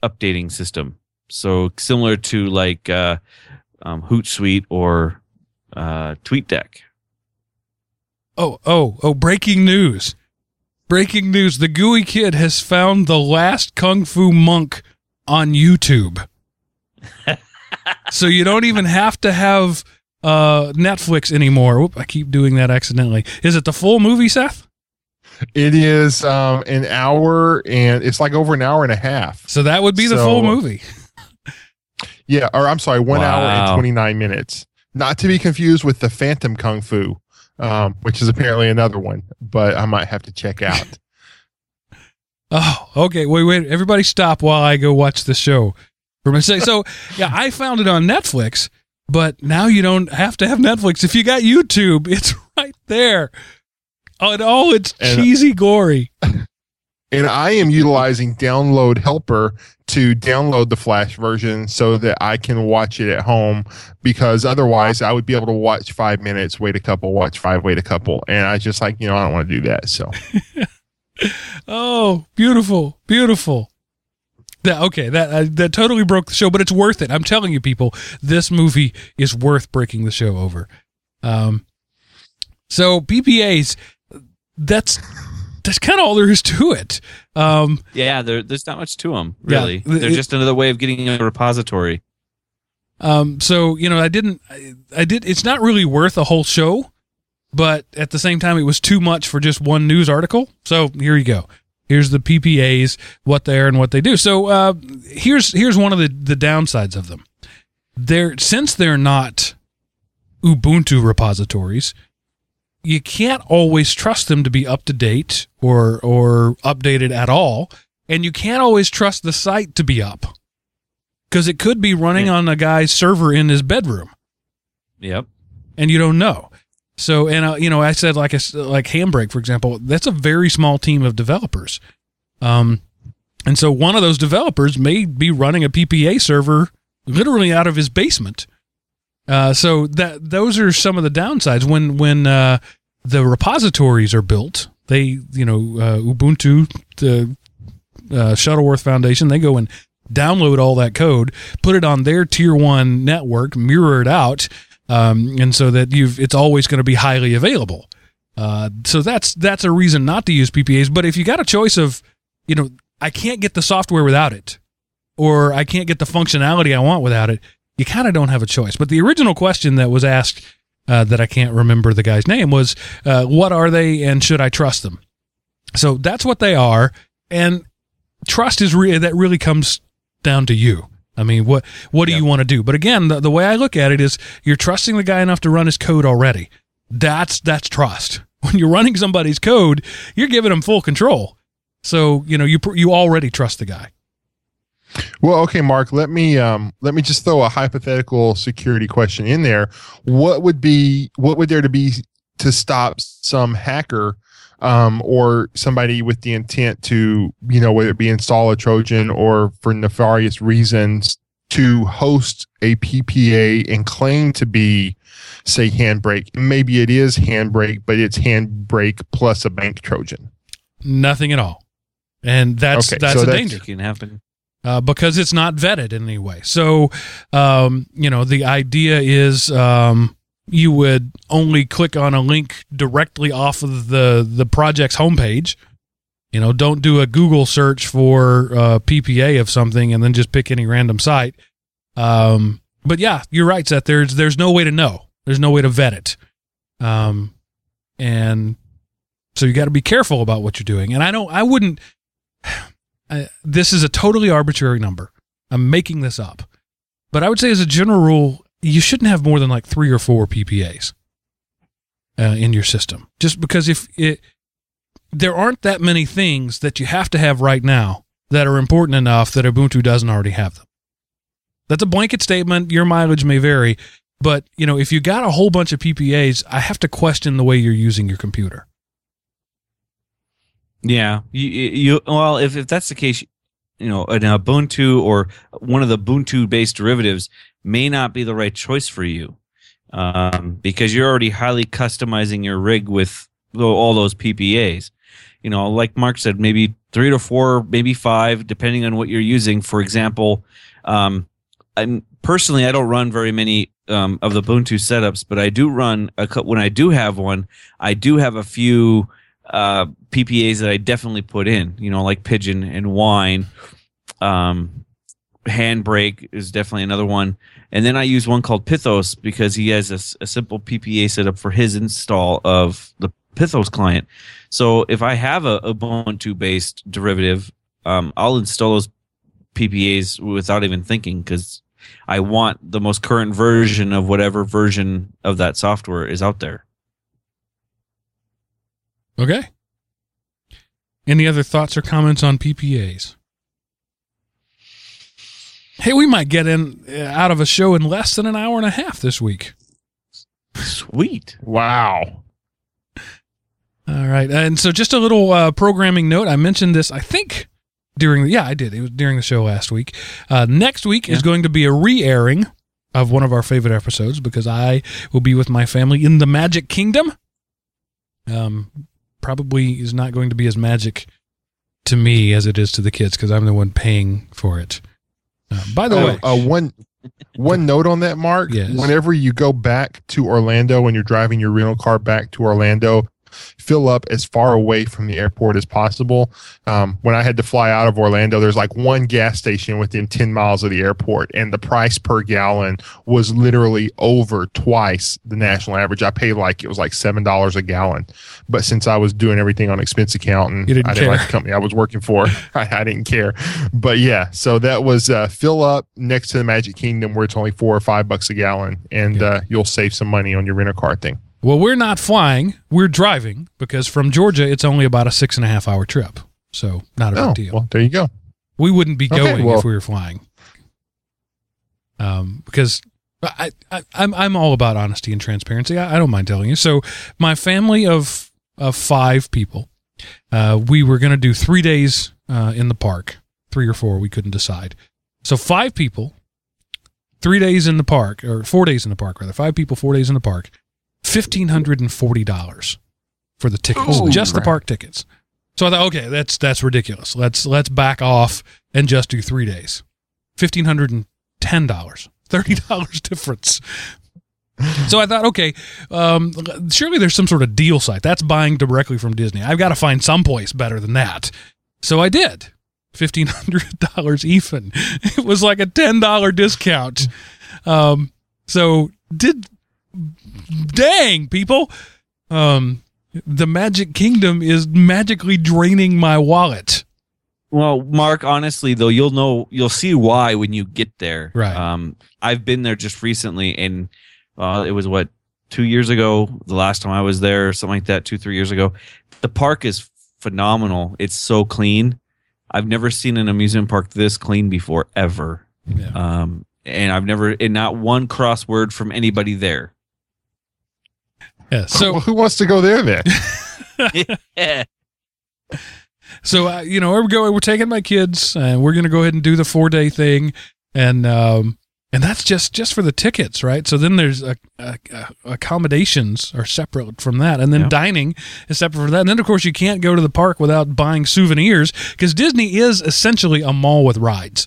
updating system. So similar to like uh, um, Hootsuite or uh, TweetDeck. Oh oh oh! Breaking news! Breaking news! The GUI Kid has found the last Kung Fu monk on YouTube. [laughs] so you don't even have to have uh, Netflix anymore. Whoop, I keep doing that accidentally. Is it the full movie, Seth? It is um, an hour and it's like over an hour and a half. So that would be the So- full movie. [laughs] Yeah, or I'm sorry, one hour and 29 minutes. Not to be confused with the Phantom Kung Fu, um, which is apparently another one, but I might have to check out. [laughs] Oh, okay. Wait, wait. Everybody stop while I go watch the show for a second. So, [laughs] yeah, I found it on Netflix, but now you don't have to have Netflix. If you got YouTube, it's [laughs] right there. Oh, and oh, it's And- cheesy, gory. And I am utilizing Download Helper to download the Flash version so that I can watch it at home because otherwise I would be able to watch five minutes, wait a couple, watch five, wait a couple. And I just like, you know, I don't want to do that. So [laughs] Oh, beautiful, beautiful. That okay, that uh, that totally broke the show, but it's worth it. I'm telling you, people, this movie is worth breaking the show over. Um, so PPAs, that's that's kind of all there is to it. Um, Yeah, there, there's not much to them, really. it- They're it- just another way of getting a repository. Um, so you know, I didn't, I, I did. It's not really worth a whole show, but at the same time, it was too much for just one news article. So here you go. Here's the PPAs, what they are and what they do. So uh, here's here's one of the the downsides of them. They're since they're not Ubuntu repositories, you can't always trust them to be up to date or or updated at all, and you can't always trust the site to be up because it could be running Yeah. on a guy's server in his bedroom Yep. and you don't know. So, and uh, you know, I said like a like Handbrake, for example, that's a very small team of developers. Um, and so one of those developers may be running a PPA server literally out of his basement. Uh, so that those are some of the downsides when when uh, the repositories are built. They, you know, uh, Ubuntu, the uh, Shuttleworth Foundation, they go and download all that code, put it on their tier one network, mirror it out, um, and so that you've it's always going to be highly available. Uh, so that's that's a reason not to use PPAs. But if you got a choice of, you know, I can't get the software without it, or I can't get the functionality I want without it, you kind of don't have a choice. But the original question that was asked uh, that I can't remember the guy's name was, uh, "What are they, and should I trust them?" So that's what they are, and trust is re- that really comes down to you. I mean, what what do Yeah. you want to do? But again, the, the way I look at it is, you're trusting the guy enough to run his code already. That's that's trust. [laughs] When you're running somebody's code, you're giving them full control. So you know you you already trust the guy. Well, okay, Mark. Let me um, let me just throw a hypothetical security question in there. What would be what would there to be to stop some hacker um, or somebody with the intent to you know whether it be install a Trojan or for nefarious reasons to host a PPA and claim to be say Handbrake? Maybe it is Handbrake, but it's Handbrake plus a bank Trojan. Nothing at all, and that's Okay, that's so a that's- danger. Can happen. Uh, because it's not vetted in any way. So, um, you know, the idea is um, you would only click on a link directly off of the the project's homepage. You know, don't do a Google search for uh, PPA of something and then just pick any random site. Um, but yeah, you're right, Seth. There's there's no way to know. There's no way to vet it. Um, and so you got to be careful about what you're doing. And I don't. I wouldn't. This is a totally arbitrary number. I'm making this up, but I would say as a general rule, you shouldn't have more than like three or four PPAs uh, in your system. Just because if it, there aren't that many things that you have to have right now that are important enough that Ubuntu doesn't already have them. That's a blanket statement. Your mileage may vary, but you know if you got a whole bunch of PPAs, I have to question the way you're using your computer. Yeah, you, you well, if, if that's the case, you know, an Ubuntu or one of the Ubuntu based derivatives may not be the right choice for you um, because you're already highly customizing your rig with all those PPAs. You know, like Mark said, maybe three to four, maybe five, depending on what you're using. For example, um, I'm personally I don't run very many um, of the Ubuntu setups, but I do run a when I do have one, I do have a few uh, PPAs that I definitely put in. You know, like Pidgin and Wine. Um, Handbrake is definitely another one, and then I use one called Pithos because he has a, a simple PPA setup for his install of the Pithos client. So if I have a Ubuntu based derivative, um, I'll install those PPAs without even thinking because I want the most current version of whatever version of that software is out there. Okay. Any other thoughts or comments on PPAs? Hey, we might get in uh, out of a show in less than an hour and a half this week. Sweet. Wow. All right. And so just a little uh, programming note. I mentioned this, I think, during the, yeah, I did. It was during the show last week. Uh, next week is going to be a re airing of one of our favorite episodes because I will be with my family in the Magic Kingdom. Um, probably is not going to be as magic to me as it is to the kids because I'm the one paying for it. Uh, by the Uh, way, uh, one one note on that, Mark. Yes. Whenever you go back to Orlando and you're driving your rental car back to Orlando, fill up as far away from the airport as possible. Um, when I had to fly out of Orlando, there's like one gas station within 10 miles of the airport, and the price per gallon was literally over twice the national average. I paid like it was like seven dollars a gallon, but since I was doing everything on expense account and didn't I didn't care. like the company I was working for, [laughs] I, I didn't care. But yeah, so that was uh, fill up next to the Magic Kingdom where it's only four or five bucks a gallon, and Yeah. uh, you'll save some money on your rental car thing. Well, we're not flying, we're driving because from Georgia, it's only about a six and a half hour trip. So, not a Oh, big deal. well, there you go. We wouldn't be Okay, going well- if we were flying. Um, because I, I, I'm I'm all about honesty and transparency. I, I don't mind telling you. So my family of of five people, uh, we were going to do three days uh, in the park, three or four. We couldn't decide. So five people, three days in the park, or four days in the park rather. Five people, four days in the park. Fifteen hundred and forty dollars for the tickets, Oh, just the park tickets. So I thought, okay, that's that's ridiculous. Let's let's back off and just do three days. Fifteen hundred and ten dollars, thirty dollars [laughs] difference. So I thought, okay, um, surely there's some sort of deal site that's buying directly from Disney. I've got to find someplace better than that. So I did. Fifteen hundred dollars even. [laughs] It was like a ten dollar discount. Um, so did dang people. Um, the Magic Kingdom is magically draining my wallet. Well, Mark, honestly though, you'll know you'll see why when you get there. Right. Um, I've been there just recently, and uh, it was what two years ago. The last time I was there, something like that, two three years ago. The park is phenomenal. It's so clean. I've never seen an amusement park this clean before ever. Yeah. Um, and I've never, and not one crossword from anybody there. Yeah. So well, who wants to go there then? [laughs] yeah. So uh, you know, we're going. We're taking my kids, and we're going to go ahead and do the four day thing. And um, and that's just just for the tickets, right? So then there's a, a, a accommodations are separate from that, and then Yeah. dining is separate from that. And then of course you can't go to the park without buying souvenirs because Disney is essentially a mall with rides.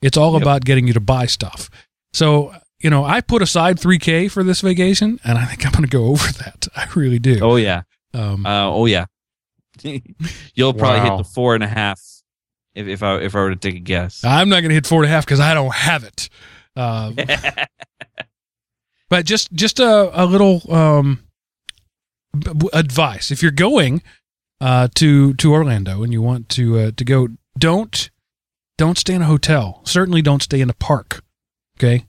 It's all Yep. about getting you to buy stuff. So you know, I put aside 3K for this vacation, and I think I'm going to go [laughs] over that. I really do. Oh yeah. Um, Uh, oh yeah. [laughs] You'll probably Wow. hit the four and a half if, if I if I were to take a guess. I'm not going to hit four and a half because I don't have it. Um, [laughs] but just just a, a little um, b- b- advice if you're going uh, to to Orlando and you want to uh, to go don't don't stay in a hotel certainly don't stay in a park okay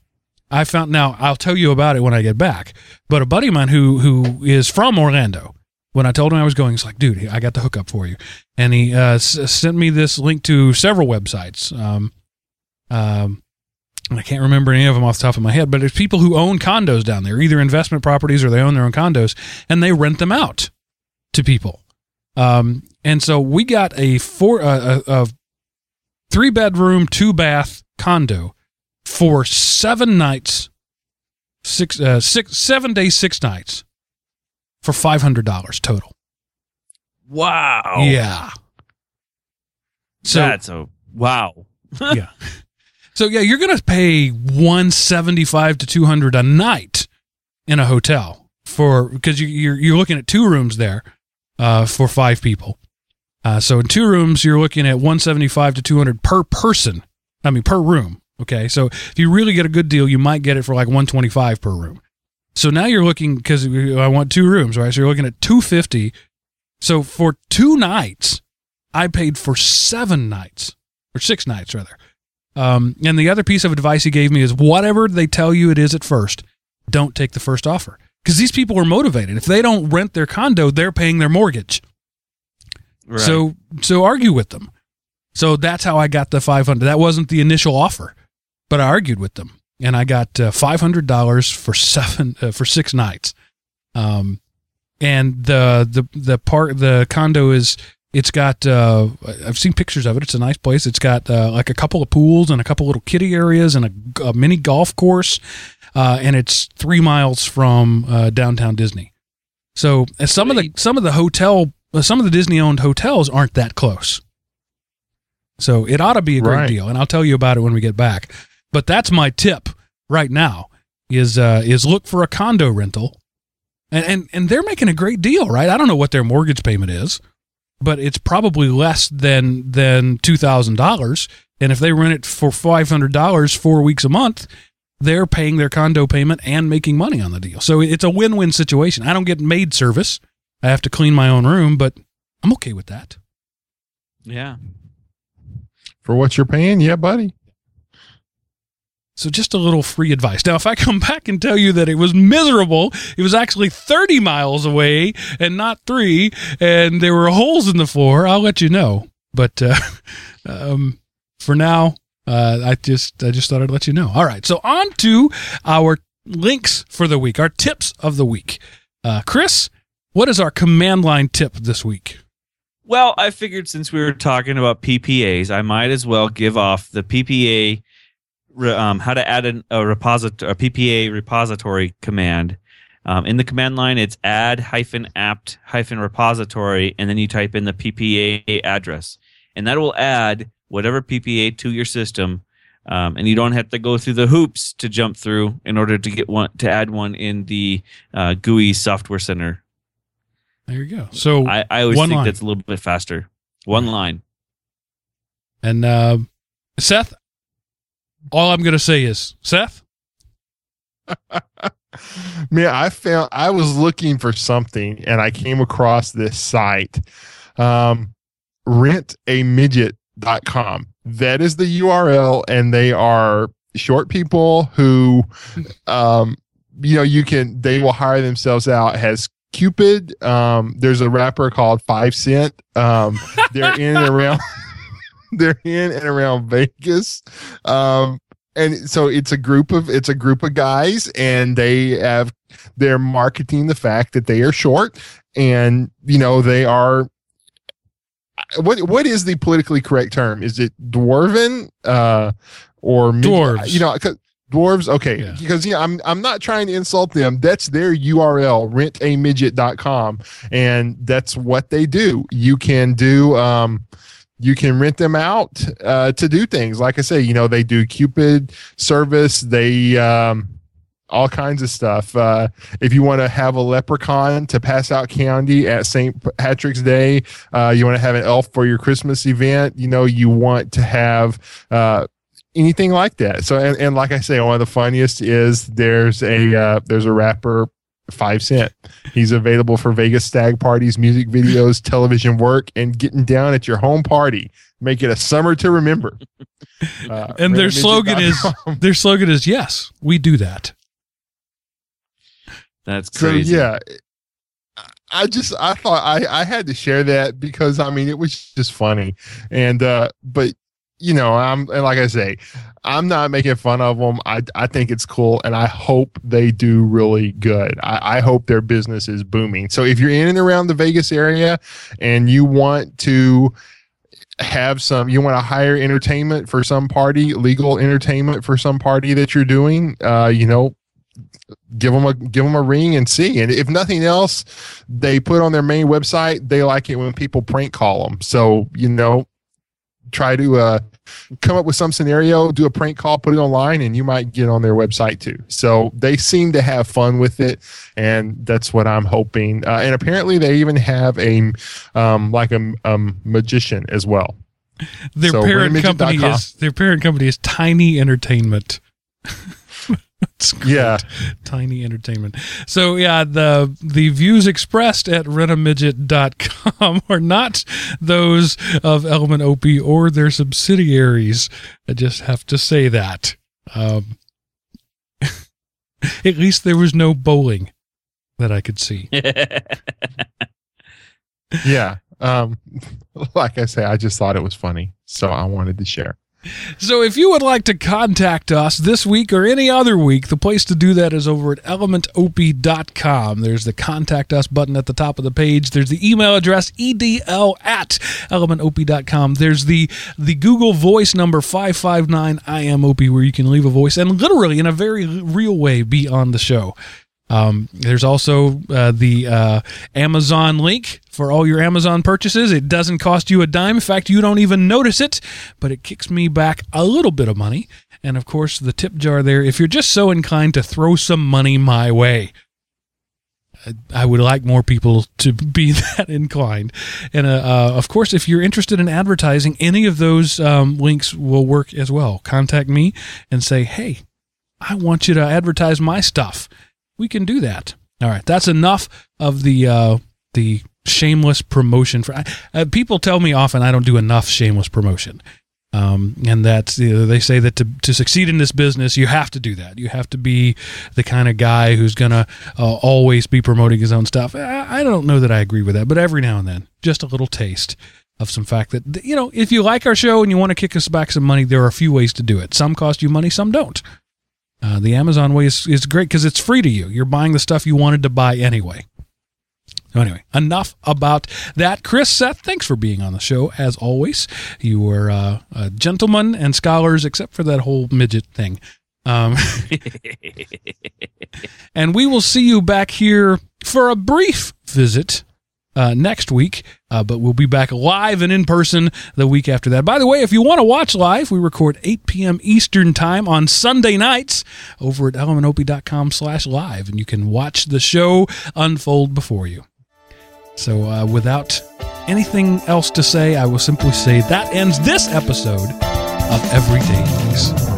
I found now I'll tell you about it when I get back but a buddy of mine who who is from Orlando when I told him I was going he's like dude I got the hookup for you and he uh, s- sent me this link to several websites um, um, I can't remember any of them off the top of my head, but it's people who own condos down there, either investment properties or they own their own condos, and they rent them out to people. Um, and so we got a four, a, a three bedroom, two bath condo for seven nights, six, uh, six, seven days, six nights for five hundred dollars total. wow. Yeah. So That's a wow. [laughs] Yeah. So yeah, you're gonna pay one seventy five to two hundred a night in a hotel for because you, you're you're looking at two rooms there uh, for five people. Uh, so in two rooms, you're looking at one seventy five to two hundred per person. I mean per room. Okay, so if you really get a good deal, you might get it for like one twenty five per room. So now you're looking because I want two rooms, right? So you're looking at two fifty. So for two nights, I paid for seven nights or six nights rather. Um, and the other piece of advice he gave me is whatever they tell you it is at first, don't take the first offer because these people are motivated. If they don't rent their condo, they're paying their mortgage. Right. So so argue with them. So that's how I got the 500. That wasn't the initial offer, but I argued with them and I got uh, $500 for seven uh, for 6 nights. Um and the the the part the condo is it's got uh I've seen pictures of it. It's a nice place. It's got uh, like a couple of pools and a couple little kiddie areas and a, a mini golf course. Uh, and it's 3 miles from uh, downtown Disney. So, and some of the some of the hotel uh, some of the Disney owned hotels aren't that close. So it ought to be a great Right. deal, and I'll tell you about it when we get back. But that's my tip right now is uh, is look for a condo rental, and, and and they're making a great deal, right? I don't know what their mortgage payment is, but it's probably less than than two thousand dollars. And if they rent it for five hundred dollars four weeks a month, they're paying their condo payment and making money on the deal. So it's a win win situation. I don't get maid service. I have to clean my own room, but I'm okay with that. yeah. For what you're paying, yeah, buddy. So just a little free advice. Now, if I come [laughs] back and tell you that it was miserable, it was actually 30 miles away and not three, and there were holes in the floor, I'll let you know. But uh, [laughs] um, for now, uh, I just I just thought I'd let you know. All right, so on to our links for the week, our tips of the week. Uh, Chris, what is our command line tip this week? Well, I figured since we were talking about PPAs, I might as well give off the PPA, um, how to add an, a repository, a PPA repository command. Um, in the command line, it's add hyphen apt hyphen repository, and then you type in the PPA address, and that will add whatever PPA to your system. Um, and you don't have to go through the hoops to jump through in order to get one to add one in the uh, GUI software center. There you go. So I, I always One think line. that's a little bit faster. One line. And uh, Seth, all I'm going to say is, Seth, [laughs] Man, I found I was looking for something and I came across this site. Um rentamidget.com. That is the URL and they are short people who um you know you can they will hire themselves out has Cupid. Um there's a rapper called 5 Cent. Um they're in and around [laughs] [laughs] they're in and around Vegas. Um and so it's a group of it's a group of guys and they have they're marketing the fact that they are short and you know they are what what is the politically correct term is it dwarven uh or Dwarves. you know dwarves okay Yeah. because yeah i'm i'm not trying to insult them that's their url rentamidget.com and that's what they do you can do um you can rent them out uh, to do things. Like i say you know they do cupid service. They um all kinds of stuff. Uh if you want to have a leprechaun to pass out candy at st patrick's day uh you want to have an elf for your christmas event you know you want to have uh anything like that. So and, and like I say, one of the funniest is there's a uh, there's a rapper five cent. He's available for Vegas stag parties, music videos, television work, and getting down at your home party. Make it a summer to remember. [laughs] Uh, And their slogan is- Their slogan is yes, we do that. That's so crazy. yeah. I just I thought I I had to share that because I mean it was just funny and uh but you know I'm and like I say I'm not making fun of them I I think it's cool and I hope they do really good. I I hope their business is booming. So if you're in and around the Vegas area and you want to have some you want to hire entertainment for some party legal entertainment for some party that you're doing uh you know give them a give them a ring and see. And if nothing else they put on their main website they like it when people prank call them so you know try to uh come up with some scenario do a prank call put it online and you might get on their website too. So they seem to have fun with it and that's what i'm hoping. Uh, and apparently they even have a um like a, um magician as well. Their So, parent company is their parent company is Tiny Entertainment. [laughs] [laughs] That's great. Yeah. Tiny Entertainment. So yeah, the the views expressed at rentamidget.com [laughs] are not those of Element OP or their subsidiaries. I just have to say that. Um, [laughs] at least there was no bowling that I could see. yeah um like i say i just thought it was funny so i wanted to share [laughs] So if you would like to contact us this week or any other week, the place to do that is over at elementop.com. There's the contact us button at the top of the page. There's the email address edl at elementop.com. There's the the Google voice number 559 I am IMOP where you can leave a voice and literally in a very real way be on the show. Um, there's also uh, the uh, Amazon link for all your Amazon purchases. It doesn't cost you a dime. In fact, you don't even notice it, but it kicks me back a little bit of money. And of course, the tip jar there, if you're just so inclined to throw some money my way. I- would like more people to be [laughs] that inclined. And uh, uh, of course, if you're interested in advertising, any of those um, links will work as well. Contact me and say, hey, I want you to advertise my stuff we can do that. All right, that's enough of the uh, the shameless promotion. For uh, people tell me often I don't do enough shameless promotion, um, and that you know, they say that to to succeed in this business, you have to do that. You have to be the kind of guy who's gonna uh, always be promoting his own stuff. I, I don't know that I agree with that, but every now and then, just a little taste of some fact that you know, if you like our show and you want to kick us back some money, there are a few ways to do it. Some cost you money, some don't. Uh, the Amazon way is, is great because it's free to you. You're buying the stuff you wanted to buy anyway. So anyway, enough about that. Chris, Seth, thanks for being on the show as always. You were uh, uh, gentlemen and scholars, except for that whole midget thing. Um, [laughs] and we will see you back here for a brief visit uh, next week, uh, but we'll be back live and in person the week after that. By the way, if you want to watch live, we record 8 p.m. Eastern Time on Sunday nights over at elementop.com slash live, and you can watch the show unfold before you. So uh, without anything else to say, I will simply say that ends this episode of Everyday Geeks.